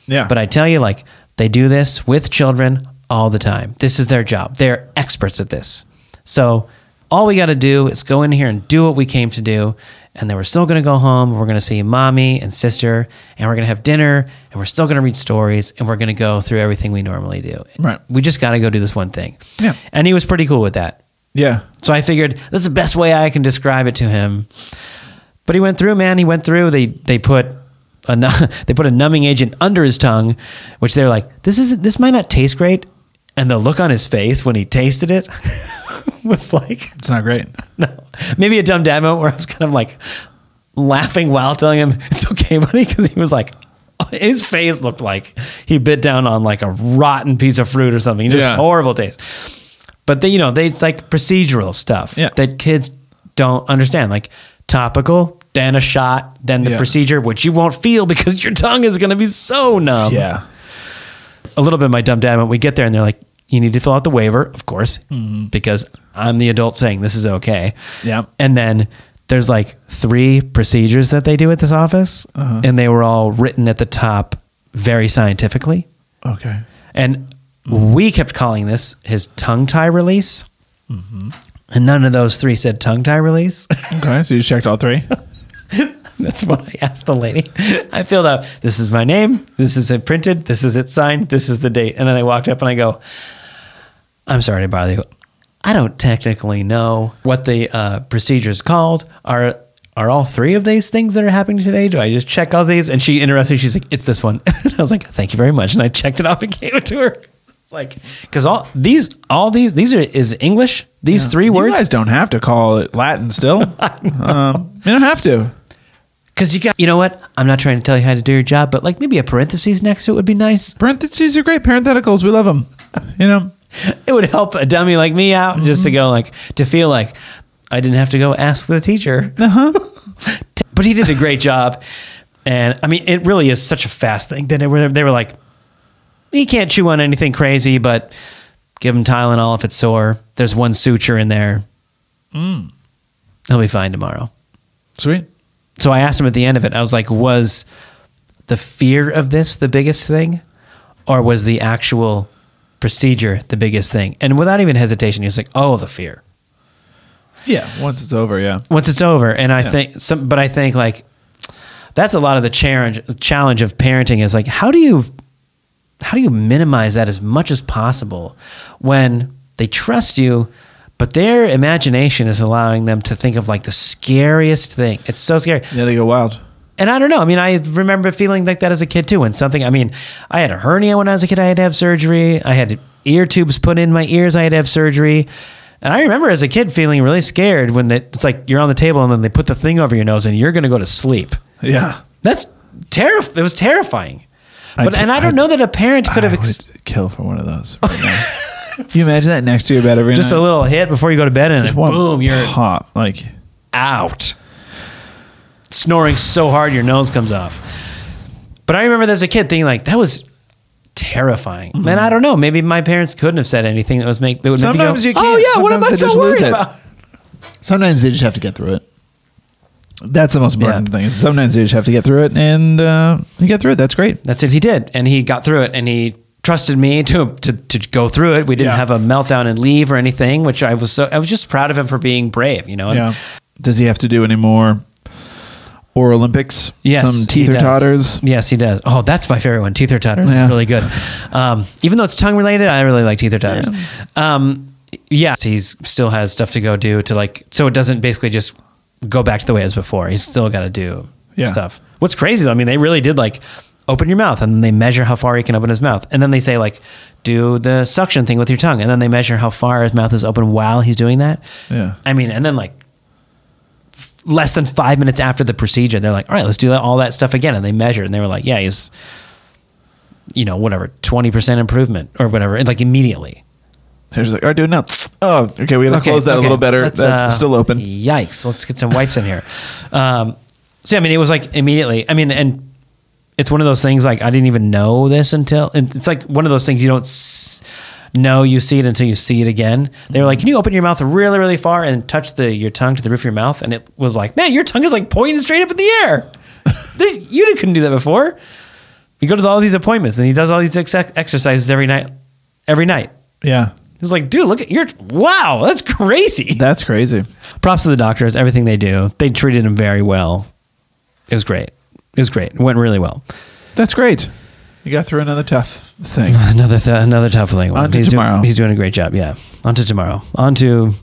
Yeah. but I tell you, like, they do this with children all the time. This is their job. They're experts at this. So all we got to do is go in here and do what we came to do. And then we're still going to go home. We're going to see mommy and sister, and we're going to have dinner, and we're still going to read stories, and we're going to go through everything we normally do. Right. We just got to go do this one thing. Yeah. And he was pretty cool with that. Yeah. So I figured this is the best way I can describe it to him. But he went through, man. He went through. They they put a they put a numbing agent under his tongue, which they're like, this is this might not taste great. And the look on his face when he tasted it was like, It's not great. no, maybe a dumb dad moment where I was kind of like laughing while telling him it's okay, buddy, because he was like. His face looked like he bit down on like a rotten piece of fruit or something. Just Yeah. horrible taste. But they, you know, they it's like procedural stuff Yeah. that kids don't understand. Like topical, then a shot, then the Yeah. procedure, which you won't feel because your tongue is going to be so numb. Yeah. A little bit of my dumb dad moment. We get there and they're like, you need to fill out the waiver, of course, because I'm the adult saying this is okay. Mm-hmm. Yeah. And then there's like three procedures that they do at this office, Uh-huh. and they were all written at the top very scientifically. Okay. And we kept calling this his tongue tie release. And none of those three said tongue tie release. Okay. So you checked all three. That's what I asked the lady. I filled out, this is my name, this is it printed, this is it signed, this is the date. And then I walked up and I go, I'm sorry to bother you. I don't technically know what the uh, procedure is called. Are are all three of these things that are happening today? Do I just check all these? And she interested. She's like, it's this one. And I was like, thank you very much. And I checked it off and gave it to her. It's like because all these all these these are is English. These three words. You guys don't have to call it Latin still. um, you don't have to. because you got you know what? I'm not trying to tell you how to do your job, but like maybe a parentheses next to it would be nice. Parentheses are great. Parentheticals, we love them. You know. It would help a dummy like me out just to go like to feel like I didn't have to go ask the teacher. Uh-huh. but he did a great job, and I mean it really is such a fast thing that they were they were like he can't chew on anything crazy, but give him Tylenol if it's sore. There's one suture in there. Mm. He'll be fine tomorrow. Sweet. So I asked him at the end of it, I was like, was the fear of this the biggest thing? Or was the actual procedure the biggest thing? And without even hesitation, he was like, oh, the fear. Yeah. Once it's over, yeah. Once it's over. And I Yeah. think, some, but I think like, that's a lot of the challenge challenge of parenting is like how do you how do you minimize that as much as possible when they trust you but their imagination is allowing them to think of like the scariest thing it's so scary Yeah, they go wild. and I don't know. I mean, I remember feeling like that as a kid too. When something, I mean, I had a hernia when I was a kid. I had to have surgery. I had ear tubes put in my ears. I had to have surgery. And I remember as a kid feeling really scared when they, it's like you're on the table and then they put the thing over your nose and you're going to go to sleep. Yeah. That's terrifying. It was terrifying. But and I don't know that a parent could have I ex- would kill for one of those right now. Can you imagine that next to your bed every night? just night? a little hit before you go to bed and Just one boom, you're pop. Like out. Snoring so hard your nose comes off. But I remember as a kid thinking like that was terrifying. Mm-hmm. Man, I don't know. Maybe my parents couldn't have said anything that was make that would make me Sometimes go, you oh, can't. Oh yeah, what am Sometimes I they so just lose worried it. about? sometimes they just have to get through it. That's the most important Yeah. thing. is Sometimes you just have to get through it, and uh, you get through it. That's great. That's it. He did, and he got through it, and he trusted me to to, to go through it. We didn't Yeah. have a meltdown and leave or anything, which I was so I was just proud of him for being brave. You know. And Yeah. Does he have to do any more or Olympics? Yes, Some he teeth or does. totters. Yes, he does. Oh, that's my favorite one. Teeth or totters Yeah. is really good. Um, even though it's tongue related, I really like teeth or totters. Um, yeah, he's still has stuff to go do to like, so it doesn't basically just go back to the way it was before. He's still got to do Yeah. stuff. What's crazy though, I mean, they really did like open your mouth and then they measure how far he can open his mouth. And then they say like, do the suction thing with your tongue. And then they measure how far his mouth is open while he's doing that. Yeah. I mean, and then like f- less than five minutes after the procedure, they're like, all right, let's do all that stuff again. And they measured and they were like, yeah, he's, you know, whatever, 20% improvement or whatever, and like immediately. They're just like, all right, do it now. Oh, okay. We got to Okay, close that a little better. let's, That's uh, still open. Yikes. Let's get some wipes in here. Um, so, I mean, it was like immediately, I mean, and it's one of those things like I didn't even know this until, and it's like one of those things you don't, s- know you see it until you see it again. They were like, "Can you open your mouth really, really far and touch the your tongue to the roof of your mouth?" And it was like, "Man, your tongue is like pointing straight up in the air." There- you couldn't do that before. You go to all these appointments, and he does all these ex- exercises every night. Every night, Yeah. He was like, "Dude, look at your wow, that's crazy." That's crazy. Props to the doctors, everything they do. They treated him very well. It was great. It was great. It went really well. That's great. You got through another tough thing. Another th- another tough thing. On to he's tomorrow. Doing, he's doing a great job. Yeah. On to tomorrow. On to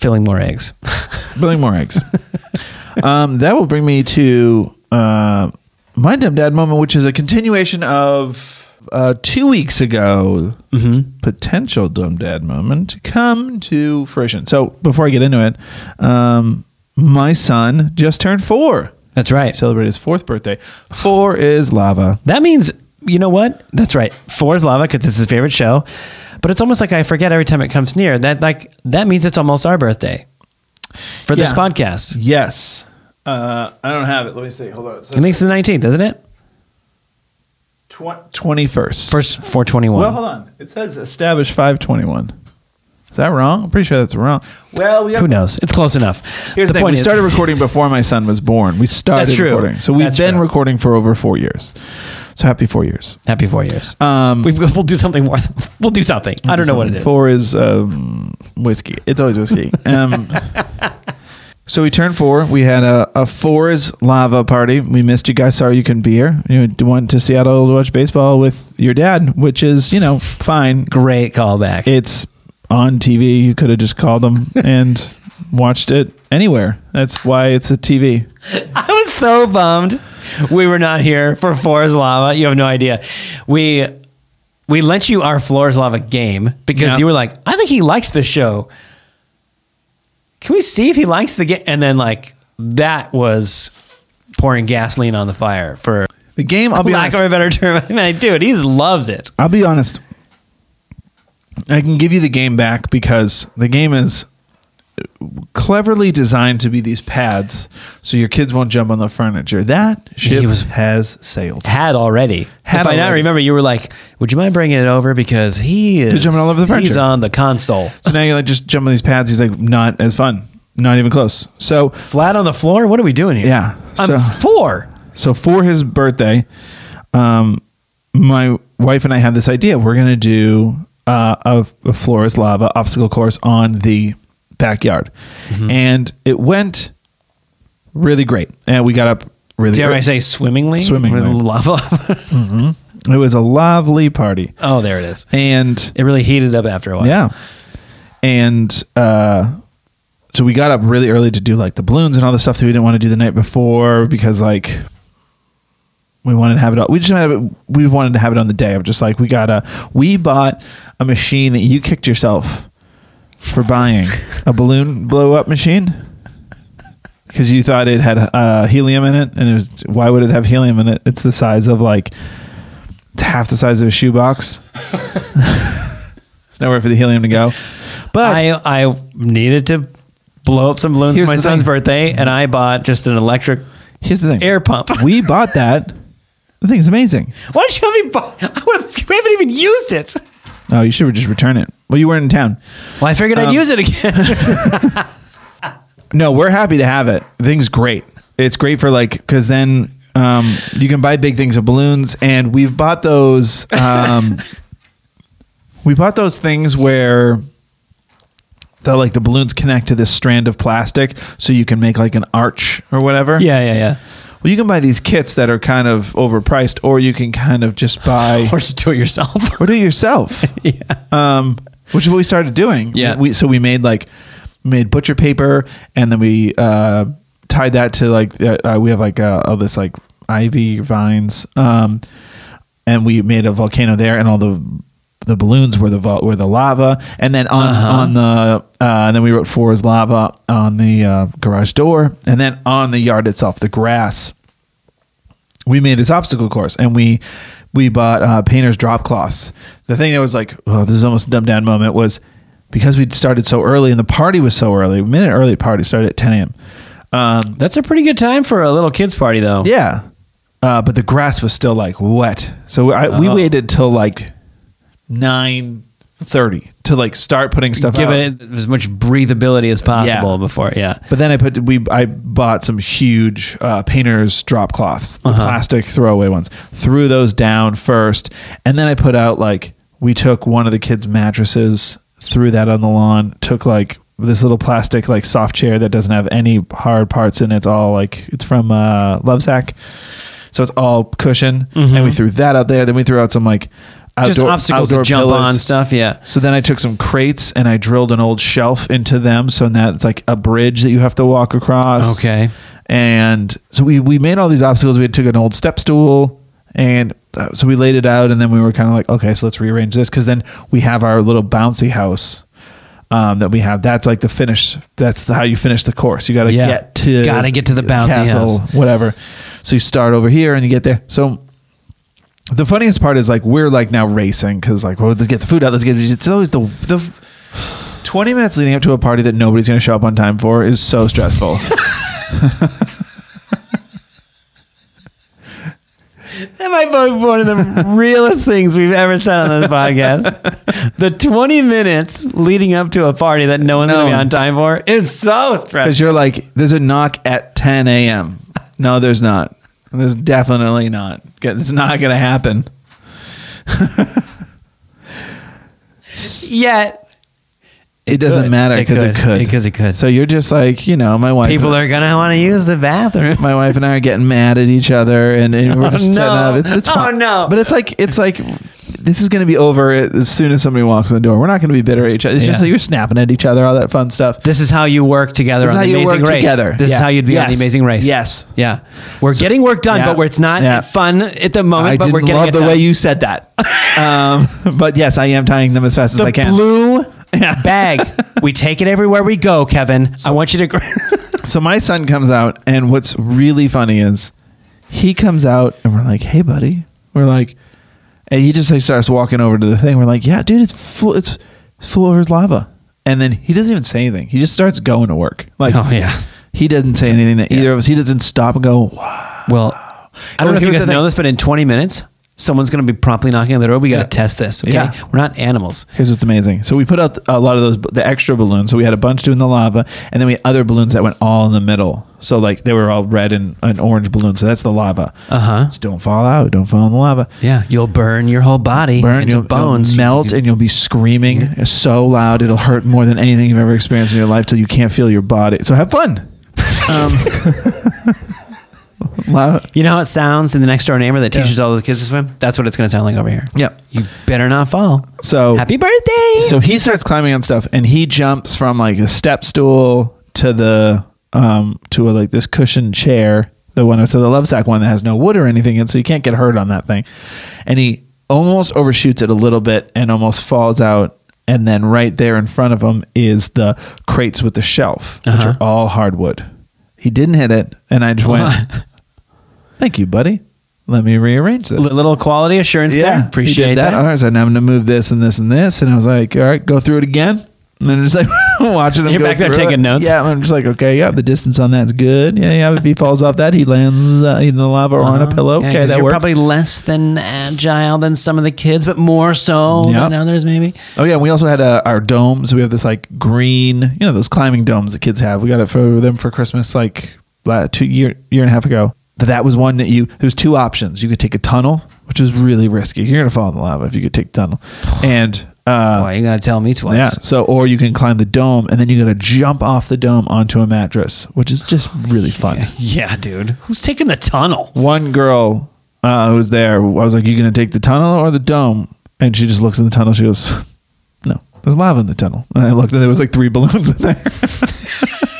filling more eggs. filling more eggs. um, that will bring me to uh, my dumb dad moment, which is a continuation of uh, two weeks ago potential dumb dad moment come to fruition. So before I get into it, um, my son just turned four. That's right. Celebrated his fourth birthday. Four is lava. That means you know what? That's right. Four is lava because it's his favorite show. But it's almost like I forget every time it comes near. That like that means it's almost our birthday for this Yeah. podcast. Yes. Uh, I don't have it. Let me see. Hold on. It makes the nineteenth, doesn't it? Twenty first. First four twenty one. Well, hold on. It says established 521. Is that wrong? I'm pretty sure that's wrong. Well, we have, Who knows? It's close enough. Here's the, thing. We is- started recording before my son was born. We started That's true. recording. So we've That's been true. recording for over four years. So happy four years. Happy four years. Um, we we'll do something more. We'll do something. I don't know what it is. Four is um, whiskey. It's always whiskey. Um, so we turned four. We had a, a fours lava party. We missed you guys. Sorry you couldn't be here. You went to Seattle to watch baseball with your dad, which is, you know, fine. Great callback. It's on TV. You could have just called them and watched it anywhere. That's why it's a TV. I was so bummed we were not here for Floors Lava. You have no idea. We we lent you our Floors Lava game because Yeah. you were like, I think he likes the show. Can we see if he likes the game? And then like that was pouring gasoline on the fire for The game, I'll be lack honest. of a better term. I mean, dude, he loves it. I'll be honest. I can give you the game back because the game is cleverly designed to be these pads so your kids won't jump on the furniture. That ship was- has sailed. Had already. Had if I now remember, you were like, "Would you mind bringing it over because he is jumping all over the furniture? He's on the console, So now you're like just jump on these pads. He's like not as fun, not even close. So flat on the floor. What are we doing here? Yeah, I'm so- four. So for his birthday, um, my wife and I had this idea. We're gonna do uh, a, a floor is lava obstacle course on the backyard, Mm-hmm. and it went really great. And we got up really. Dare ear- I say swimmingly? Swimmingly. With lava. It was a lovely party, oh, there it is. and It really heated up after a while. yeah, and uh, so we got up really early to do like the balloons and all the stuff that we didn't want to do the night before because like we wanted to have it all. We just had it, we wanted to have it on the day of just like we got a we bought a machine that you kicked yourself for buying a balloon blow up machine because you thought it had uh, helium in it and it was why would it have helium in it? It's the size of like it's half the size of a shoebox. There's nowhere for the helium to go. But I I needed to blow up some balloons Here's for my the son's thing. birthday, and I bought just an electric here's the thing: air pump. we bought that. The thing's amazing. Why don't you let me buy? I would have. We haven't even used it. Oh, you should have just returned it. Well, you weren't in town. Well, I figured I'd Um, use it again. No, we're happy to have it. The thing's great. It's great for like because then um, you can buy big things of balloons, and we've bought those. Um, we bought those things where the like the balloons connect to this strand of plastic, so you can make like an arch or whatever. yeah, yeah, yeah. Well, you can buy these kits that are kind of overpriced, or you can kind of just buy Or just do it yourself. or do it yourself. yeah. um, which is what we started doing. Yeah. We so we made like made butcher paper, and then we uh, tied that to like uh, uh, we have like uh, all this like ivy vines, um, and we made a volcano there, and all the the balloons were the vol- were the lava, and then on on the uh, and then we wrote four is lava on the uh, garage door, and then on the yard itself, the grass we made this obstacle course and we we bought uh, painter's drop cloths. The thing that was like, oh, this is almost a dumb down moment was because we'd started so early and the party was so early. A minute early party started at 10 a.m. Um, That's a pretty good time for a little kids party, though. yeah, uh, but the grass was still like wet, so I, we Oh. waited till like nine 30 to like start putting stuff Give out. it as much breathability as possible Yeah. before. Yeah. But then I put we I bought some huge uh, painters drop cloths, the Uh-huh. plastic throwaway ones. Threw those down first, and then I put out like we took one of the kids' mattresses, threw that on the lawn. Took like this little plastic like soft chair that doesn't have any hard parts in it. It's all like it's from uh, Lovesac, so it's all cushion. And we threw that out there. Then we threw out some like Mm-hmm. Just outdoor, obstacles to jump on stuff. Yeah. So then I took some crates and I drilled an old shelf into them. So now it's like a bridge that you have to walk across. Okay. And so we, we made all these obstacles. We took an old step stool and uh, so we laid it out and then we were kind of like, okay, so let's rearrange this. Cause then we have our little bouncy house. Um, that we have that's like the finish that's how you finish the course you got to Yeah. get to Gotta get to the bouncy castle, house. whatever so you start over here and you get there so the funniest part is like we're like now racing because like well let's get the food out let's get it. it's always the the 20 minutes leading up to a party that nobody's going to show up on time for is so stressful That might be one of the realest things we've ever said on this podcast. The 20 minutes leading up to a party that no one's going to be on time for is so stressful. because you're like there's a knock at 10 a.m no there's not there's definitely not it's not going to happen. Yet it doesn't could. matter because it could. Because it could. so you're just like you know my wife people are going to want to use the bathroom. my wife and I are getting mad at each other, and, and we're just Oh, no. up. It's it's Oh, no. But it's like it's like this is going to be over as soon as somebody walks in the door. We're not going to be bitter at each other. It's just Yeah. that you're snapping at each other, all that fun stuff. This is how you work together This is on how the you Amazing work Race. together. This is Yeah. how you'd be on the Amazing Race. Yes. Yeah. We're getting work done, Yeah. but where it's not fun at the moment, I but we're getting love it the done. way you said that. um, but yes, I am tying them as fast as I can. blue bag. We take it everywhere we go, Kevin. I want you to. So my son comes out, and what's really funny is he comes out, and we're like, "Hey, buddy," we're like, and he just like starts walking over to the thing. We're like, "Yeah, dude, it's full. It's, it's full of lava." And then he doesn't even say anything. He just starts going to work. Like, Oh, yeah. he doesn't say anything to either of us. He doesn't stop and go, "Wow." well, I don't know if you here's guys the know thing. this, but in 20 minutes, someone's going to be promptly knocking on the door. We got to Yeah. test this. Okay. Yeah. We're not animals. Here's what's amazing. So we put out a lot of those the extra balloons. So we had a bunch doing the lava, and then we had other balloons that went all in the middle. So like they were all red and, and orange balloons. So that's the lava. Uh huh. So don't fall out. Don't fall in the lava. Yeah. You'll burn your whole body burn, into you'll, bones. melt, and you'll be screaming so loud it'll hurt more than anything you've ever experienced in your life till you can't feel your body. So have fun. Um, loud. You know how it sounds in the next door neighbor that teaches all the kids to swim? That's what it's going to sound like over here. Yep. You better not fall. So Happy birthday. So he starts climbing on stuff, and he jumps from like a step stool to the um to a, like this cushioned chair, the one to the Lovesac one that has no wood or anything, and so you can't get hurt on that thing. And he almost overshoots it a little bit and almost falls out. And then right there in front of him is the crates with the shelf, which Uh-huh. are all hardwood. He didn't hit it, and I just went, "Thank you, buddy. Let me rearrange this." Li- little quality assurance there. Appreciate did that. All right, so now I'm going to move this and this and this, and I was like, all right, go through it again. And then just like watching him You're back there taking it. notes? Yeah, I'm just like, okay, yeah, the distance on that's good. Yeah, yeah. If he falls off that, he lands uh, in the lava or on a pillow. Uh-huh. Yeah, okay, that you're works. probably less than agile than some of the kids, but more so Yep. than others, maybe. Oh yeah, and we also had uh, our domes. We have this like green, you know, those climbing domes the kids have. We got it for them for Christmas like two year year and a half ago. That that was one that you. There's two options. You could take a tunnel, which is really risky. You're gonna fall in the lava if you could take the tunnel, and. Uh, Why you gotta tell me twice? Yeah. So, or you can climb the dome and then you got to jump off the dome onto a mattress, which is just really fun. Yeah, dude. Who's taking the tunnel? One girl uh, who was there, I was like, "You gonna take the tunnel or the dome?" And she just looks in the tunnel. She goes, "No, there's lava in the tunnel." And I looked, and there was like three balloons in there.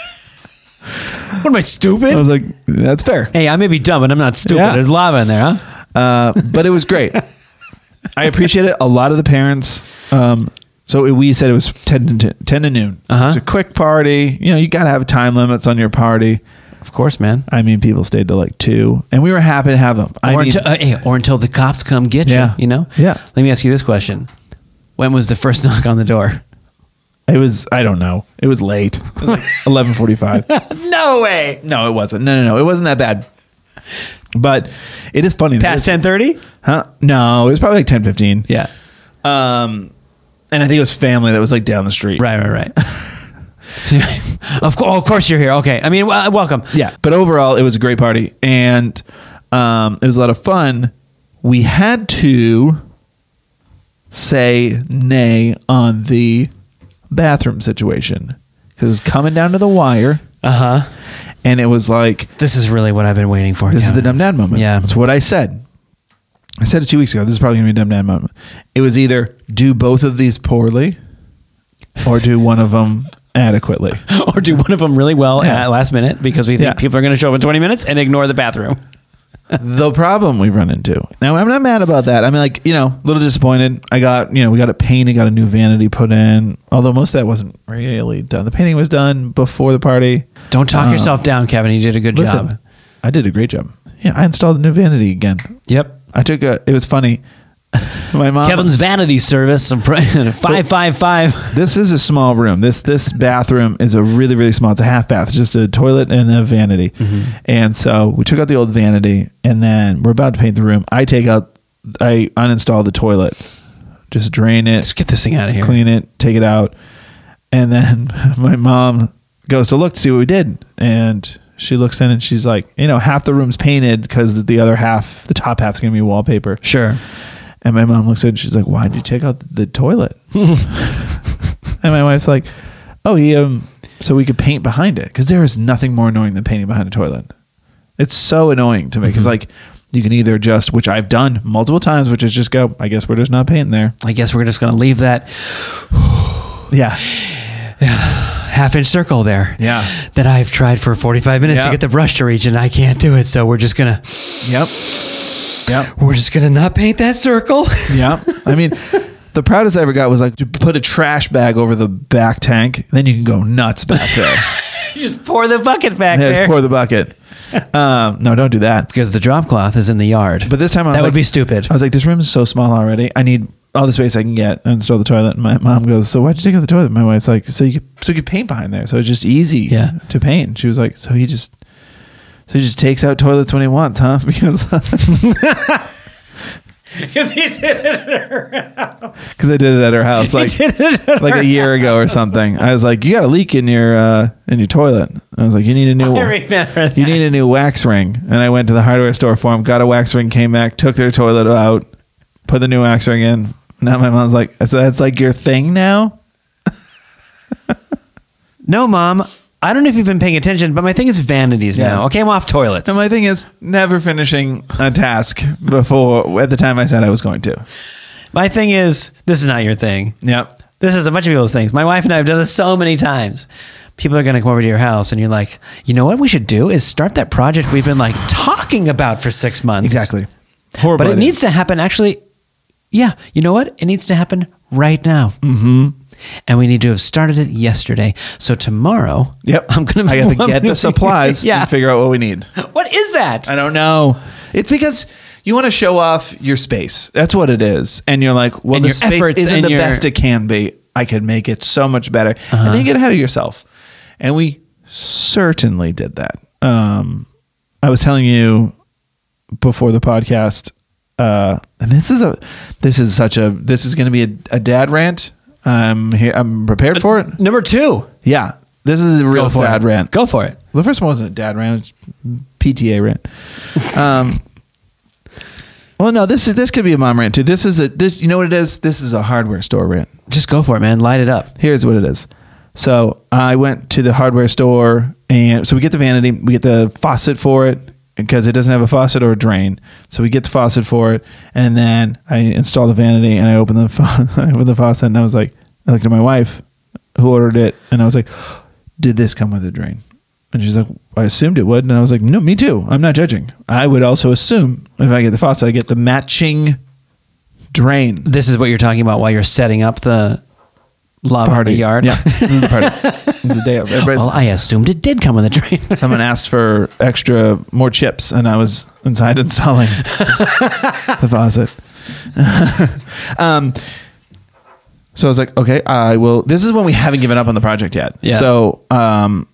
What am I stupid? I was like, "That's fair." hey, I may be dumb, but I'm not stupid. Yeah. There's lava in there, huh? Uh, but it was great. I appreciate it. A lot of the parents. Um, so we said it was 10 to, 10 to noon. Uh-huh. It's a quick party. You know, you got to have time limits on your party. Of course, man. I mean, people stayed till like two, and we were happy to have them. I or, mean, until, uh, hey, or until the cops come get you. You know. Yeah. Let me ask you this question: When was the first knock on the door? It was I don't know. It was late. It was like eleven forty-five. No way. no, it wasn't. No, no, no. It wasn't that bad. But it is funny. Past ten thirty. Huh? No, it was probably like ten fifteen. Yeah. Um, and I think it was family that was like down the street. Right, right, right. of, course, of course you're here. Okay. I mean, well, welcome. Yeah, but overall, it was a great party, and um, it was a lot of fun. We had to say nay on the bathroom situation because it was coming down to the wire, Uh huh. and it was like This is really what I've been waiting for. this is Kevin. the dumb dad moment. Yeah. that's what I said. I said it two weeks ago. This is probably gonna be a dumb dad moment. It was either do both of these poorly, or do one of them adequately. or do one of them really well at last minute because we think Yeah. people are going to show up in 20 minutes and ignore the bathroom. The problem we've run into. Now I'm not mad about that. I mean, like you know, a little disappointed. I got you know we got it painted, got a new vanity put in. Although most of that wasn't really done. The painting was done before the party. Don't talk Uh, yourself down, Kevin. You did a good Listen, job. I did a great job. Yeah, I installed a new vanity again. Yep. I took a. It was funny. My mom. Kevin's vanity service, five five five. This is a small room. This this bathroom is a really really small. It's a half bath. It's just a toilet and a vanity. Mm-hmm. And so we took out the old vanity, and then we're about to paint the room. I take out, I uninstall the toilet, just drain it, Let's get this thing out of here. clean it, take it out, and then my mom goes to look to see what we did, and she looks in and she's like, you know, half the room's painted because the other half, the top half's gonna be wallpaper. Sure. And my mom looks at it and she's like, Why did you take out the toilet? and my wife's like, Oh, he um so we could paint behind it. Because there is nothing more annoying than painting behind a toilet. It's so annoying to me because like you can either just which I've done multiple times, which is just go, I guess we're just not painting there. I guess we're just going to leave that Yeah. half inch circle there. Yeah. That I've tried for 45 minutes Yeah. to get the brush to reach and I can't do it. So we're just going to, Yep. Yep. we're just going to not paint that circle. Yeah. I mean, the proudest I ever got was like to put a trash bag over the back tank. Then you can go nuts back there. just pour the bucket back yeah, there. just pour the bucket. Um, no, don't do that. because the drop cloth is in the yard. But this time I was that would be stupid. I was like, this room is so small already. I need all the space I can get and install the toilet. And my mom goes, so why'd you take out the toilet? My wife's like, so you could, so you could paint behind there. So it's just easy Yeah. to paint. She was like, so he just, so he just takes out toilets when he wants, huh? Because Because he did it. At her house. Because I did it at her house like like a year ago or something. I was like, you got a leak in your uh, in your toilet. I was like, you need a new I remember that. you need a new wax ring. And I went to the hardware store for him, got a wax ring, came back, took their toilet out, put the new wax ring in. Now my mom's like, so that's like your thing now. No, mom. I don't know if you've been paying attention, but my thing is vanities Yeah. now. Okay, I'm off toilets. And my thing is never finishing a task before at the time I said I was going to. my thing is this is not your thing. Yep. This is a bunch of people's things. My wife and I have done this so many times. People are going to come over to your house, and you're like, you know what we should do is start that project we've been like talking about for six months. Exactly. Horrible. But it needs to happen actually. Yeah, you know what? It needs to happen right now. Mm-hmm. And we need to have started it yesterday. So tomorrow, Yep. I'm gonna. I got to get the supplies yeah. and figure out what we need. What is that? I don't know. It's because you want to show off your space. That's what it is. And you're like, well, And the space isn't the your- best it can be. I could make it so much better. And then you get ahead of yourself. And we certainly did that. Um, I was telling you before the podcast, uh, and this is a, this is such a, this is going to be a, a dad rant. I'm here. I'm prepared for it. Number two. Yeah, this is a real Go for dad it. rant. Go for it. The first one wasn't a dad rant; it's PTA rant. Um, well, no, this is this could be a mom rant too. This is a this. You know what it is? This is a hardware store rant. Just go for it, man. Light it up. Here's what it is. So I went to the hardware store, and so we get the vanity, we get the faucet for it because it doesn't have a faucet or a drain. So we get the faucet for it, and then I install the vanity, and I open the fa- I open the faucet, and I was like, I looked at my wife, who ordered it, and I was like, did this come with a drain? And she's like, I assumed it would, and I was like, no, me too. I'm not judging. I would also assume if I get the faucet, I get the matching drain. This is what you're talking about while you're setting up the lava the yard. Yeah, the party. It's the day of. Well, I assumed it did come with a drain. Someone asked for extra more chips, and I was inside installing the faucet. um, so I was like, okay, I will. This is when we haven't given up on the project yet. Yeah. So, um,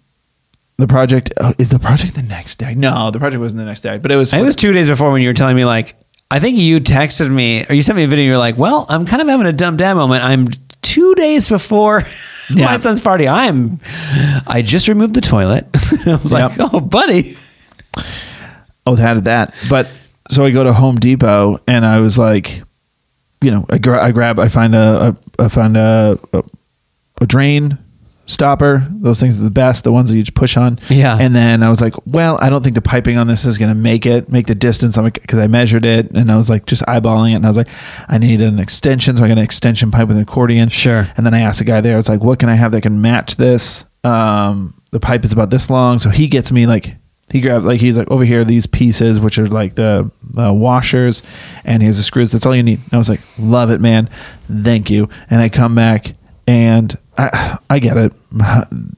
the project oh, is the project the next day. No, the project wasn't the next day, but it was. I it was two days before when you were telling me like I think you texted me or you sent me a video. You're like, "Well, I'm kind of having a dumb dad moment. I'm two days before Yeah. my son's party. I'm, I just removed the toilet. I was like, oh, buddy. Oh, had that. But so I go to Home Depot and I was like, you know, I, gra- I grab, I find a, a I find a, a a drain stopper. Those things are the best. The ones that you just push on. Yeah. And then I was like, well, I don't think the piping on this is going to make it, make the distance. I'm because I measured it and I was like just eyeballing it and I was like, I need an extension, so I got an extension pipe with an accordion. Sure. And then I asked the guy there, I was like, what can I have that can match this? Um, the pipe is about this long, so he gets me like he grabbed like he's like over here these pieces which are like the uh, washers and here's the screws that's all you need and i was like love it man thank you and i come back and i i get it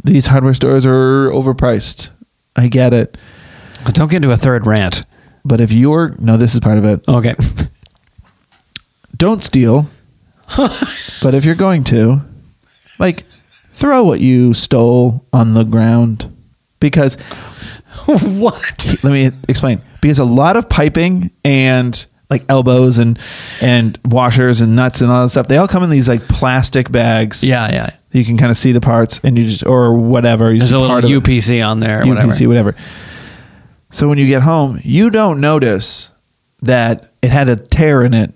these hardware stores are overpriced i get it Don't get into a third rant. but if you're no this is part of it Okay. don't steal but if you're going to like throw what you stole on the ground because what? let me explain because a lot of piping and like elbows and and washers and nuts and all that stuff they all come in these like plastic bags Yeah, yeah. You can kind of see the parts and you just or whatever you There's a little part. UPC on there or UPC whatever. whatever so when you get home you don't notice that it had a tear in it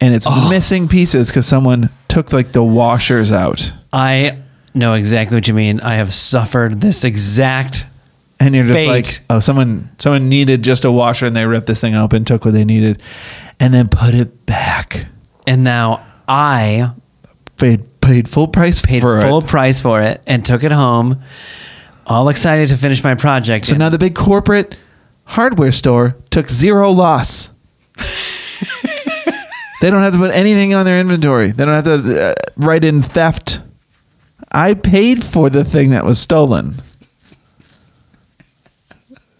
and it's Oh. missing pieces because someone took like the washers out I know exactly what you mean. I have suffered this exact and you're just Fate. like oh someone someone needed just a washer and they ripped this thing open took what they needed and then put it back and now I paid paid full price paid for full it. price for it and took it home, all excited to finish my project. So now the big corporate hardware store took zero loss. they don't have to put anything on their inventory. They don't have to uh, write in theft. I paid for the thing that was stolen.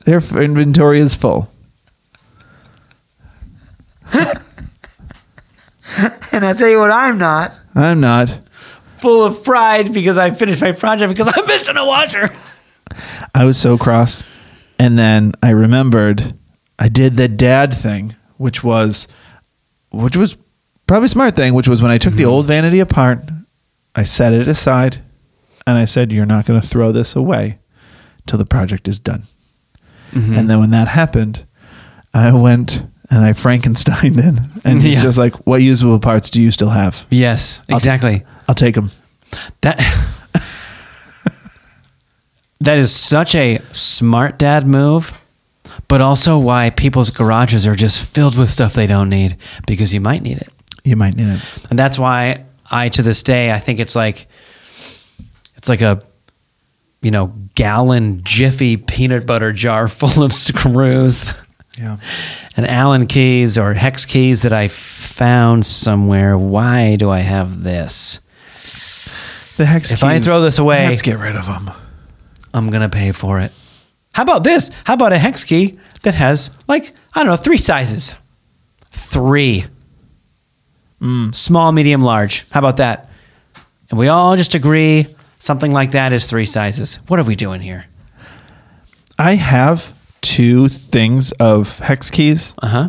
Their inventory is full. and I tell you what, I'm not I'm not. Full of pride because I finished my project because I'm missing a washer. I was so cross. And then I remembered I did the dad thing, which was which was probably a smart thing, which was when I took the mm-hmm. old vanity apart, I set it aside and I said, You're not gonna throw this away till the project is done. Mm-hmm. And then when that happened, I went and I Frankensteined in and he's Yeah. just like, What usable parts do you still have? Yes, exactly. I'll take them. That that is such a smart dad move, but also why people's garages are just filled with stuff they don't need because you might need it. You might need it. And that's why I to this day I think it's like it's like a you know gallon jiffy peanut butter jar full of screws Yeah. and Allen keys or hex keys that I found somewhere. Why do I have this? The hex If I keys, throw this away- let's get rid of them. I'm gonna pay for it. How about this? How about a hex key that has like I don't know three sizes, three, mm, small, medium, large. How about that? And we all just agree something like that is three sizes. What are we doing here? I have two things of hex keys, Uh huh.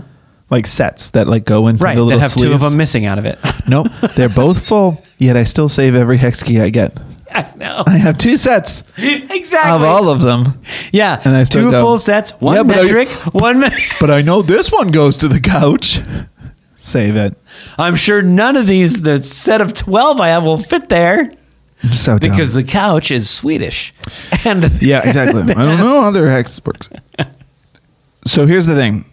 like sets that like go into Right. the little That little have two of them missing out of it. nope, they're both full. Yet I still save every hex key I get. I know I have two sets exactly. of all of them, yeah. And I still two don't. full sets. One Yeah, but I- metric. one. Me- but I know this one goes to the couch. Save it. I'm sure none of these, the set of twelve I have, will fit there. So dumb. because the couch is Swedish. And yeah, exactly. I don't know how their hex works. So here's the thing.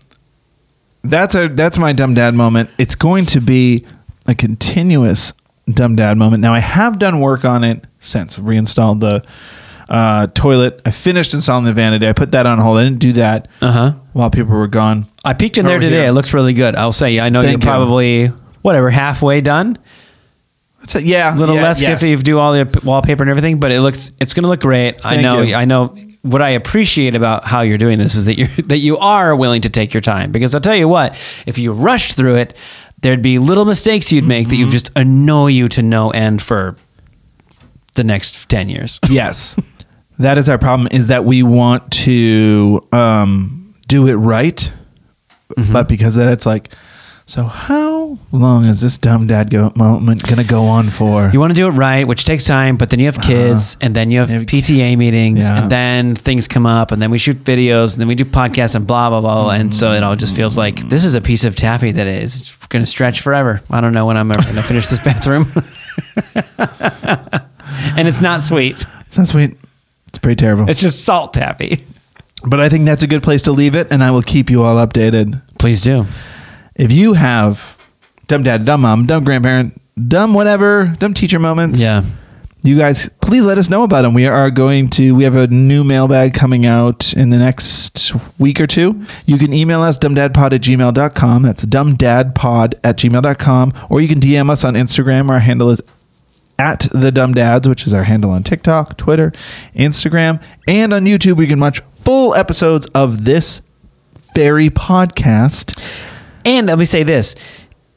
That's a that's my dumb dad moment. It's going to be a continuous dumb dad moment. Now I have done work on it since I've reinstalled the uh, toilet. I finished installing the vanity. I put that on hold. I didn't do that Uh-huh. while people were gone. I peeked in there today. here. It looks really good. I'll say I know Thank you're you. probably whatever halfway done. That's a, yeah, A little yeah, less yes. if you do all the wallpaper and everything, but it looks it's going to look great. I know. you. I know. What I appreciate about how you're doing this is that you that you are willing to take your time. Because I'll tell you what, if you rushed through it, there'd be little mistakes you'd make that Mm-hmm. you just annoy you to no end for the next ten years. Yes. that is our problem is that we want to um, do it right. Mm-hmm. But because of that, it's like, so how How long is this dumb dad go moment gonna go on for? You want to do it right, which takes time, but then you have kids, uh-huh. and then you have. You have- PTA meetings, Yeah. and then things come up, and then we shoot videos, and then we do podcasts, and blah blah blah, and so it all just feels like this is a piece of taffy that is going to stretch forever. I don't know when I'm ever going to finish this bathroom, and it's not sweet; It's not sweet. It's pretty terrible. it's just salt taffy. but I think that's a good place to leave it, and I will keep you all updated. Please do. If you have dumb dad, dumb mom, dumb grandparent, dumb whatever, dumb teacher moments, Yeah. you guys please let us know about them we are going to we have a new mailbag coming out in the next week or two. You can email us dumbdadpod at gmail.com that's dumbdadpod at gmail.com or you can dm us on instagram. Our handle is at the dumb dads which is our handle on tiktok twitter instagram. And on youtube we can watch full episodes of this very podcast. And let me say this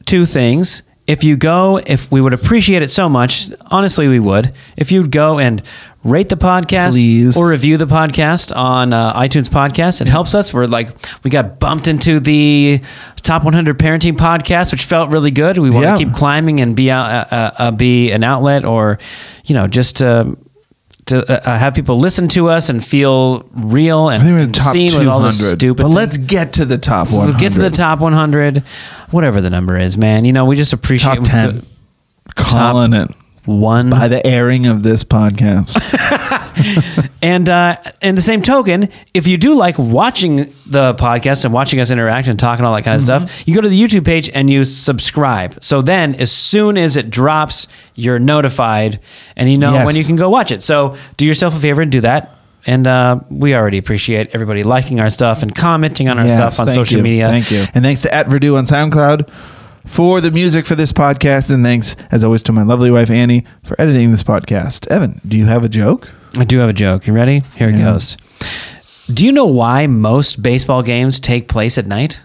two things. If you go, if we would appreciate it so much, honestly, we would. If you'd go and rate the podcast Please. or review the podcast on uh, iTunes Podcast, it helps us. We're like, we got bumped into the top 100 parenting podcast, which felt really good. We want Yeah. to keep climbing and be out, uh, uh, be an outlet or, you know, just. Uh, to uh, have people listen to us and feel real and i think we're in the top seen with all this 200 stupid but things. let's get to the top one We'll get to the top 100, whatever the number is, man. You know, we just appreciate top 10 calling it one. by the airing of this podcast and uh, in the same token, if you do like watching the podcast and watching us interact and talk and all that kind of Mm-hmm. stuff, you go to the YouTube page and you subscribe. So then, as soon as it drops, you're notified and you know Yes. when you can go watch it. So do yourself a favor and do that. And uh, we already appreciate everybody liking our stuff and commenting on our Yes, stuff on social you. media. Thank you. And thanks to at Verdú on SoundCloud for the music for this podcast. And thanks, as always, to my lovely wife, Annie, for editing this podcast. Evan, do you have a joke? I do have a joke. You ready? Here it Yeah. goes. Do you know why most baseball games take place at night?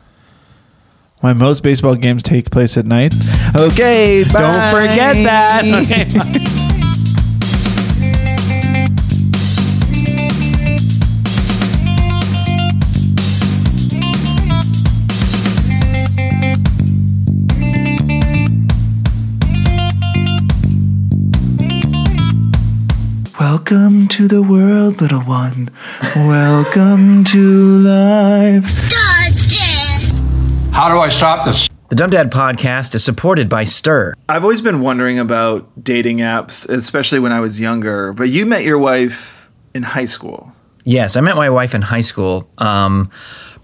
Why most baseball games take place at night? Okay, bye. Don't forget that. Okay. Welcome to the world, little one. Welcome to life. How do I stop this? The Dumb Dad podcast is supported by Stir. I've always been wondering about dating apps, especially when I was younger. But you met your wife in high school. Yes, I met my wife in high school um,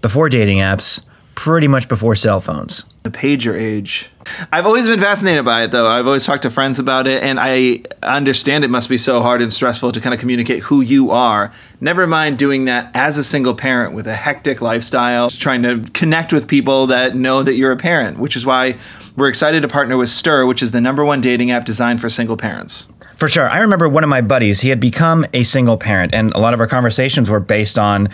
before dating apps, pretty much before cell phones. the pager age. I've always been fascinated by it, though. I've always talked to friends about it, and I understand it must be so hard and stressful to kind of communicate who you are. Never mind doing that as a single parent with a hectic lifestyle, trying to connect with people that know that you're a parent, which is why we're excited to partner with Stir, which is the number one dating app designed for single parents. For sure. I remember one of my buddies, he had become a single parent, and a lot of our conversations were based on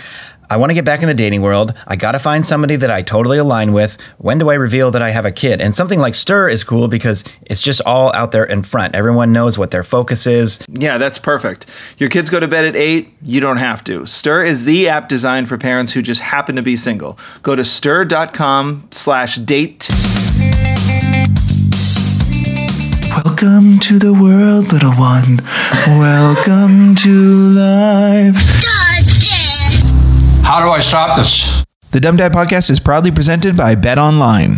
I want to get back in the dating world. I got to find somebody that I totally align with. When do I reveal that I have a kid? And something like Stir is cool because it's just all out there in front. Everyone knows what their focus is. Yeah, that's perfect. Your kids go to bed at 8, you don't have to. Stir is the app designed for parents who just happen to be single. Go to stir.com slash date. Welcome to the world, little one. Welcome to life. How do I stop this? The Dumb Dad podcast is proudly presented by BetOnline.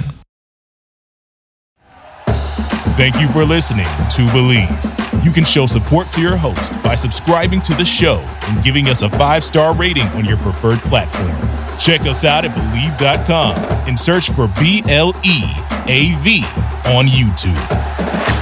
Thank you for listening to Bleav. You can show support to your host by subscribing to the show and giving us a five star rating on your preferred platform. Check us out at Bleav.com and search for B L E A V on YouTube.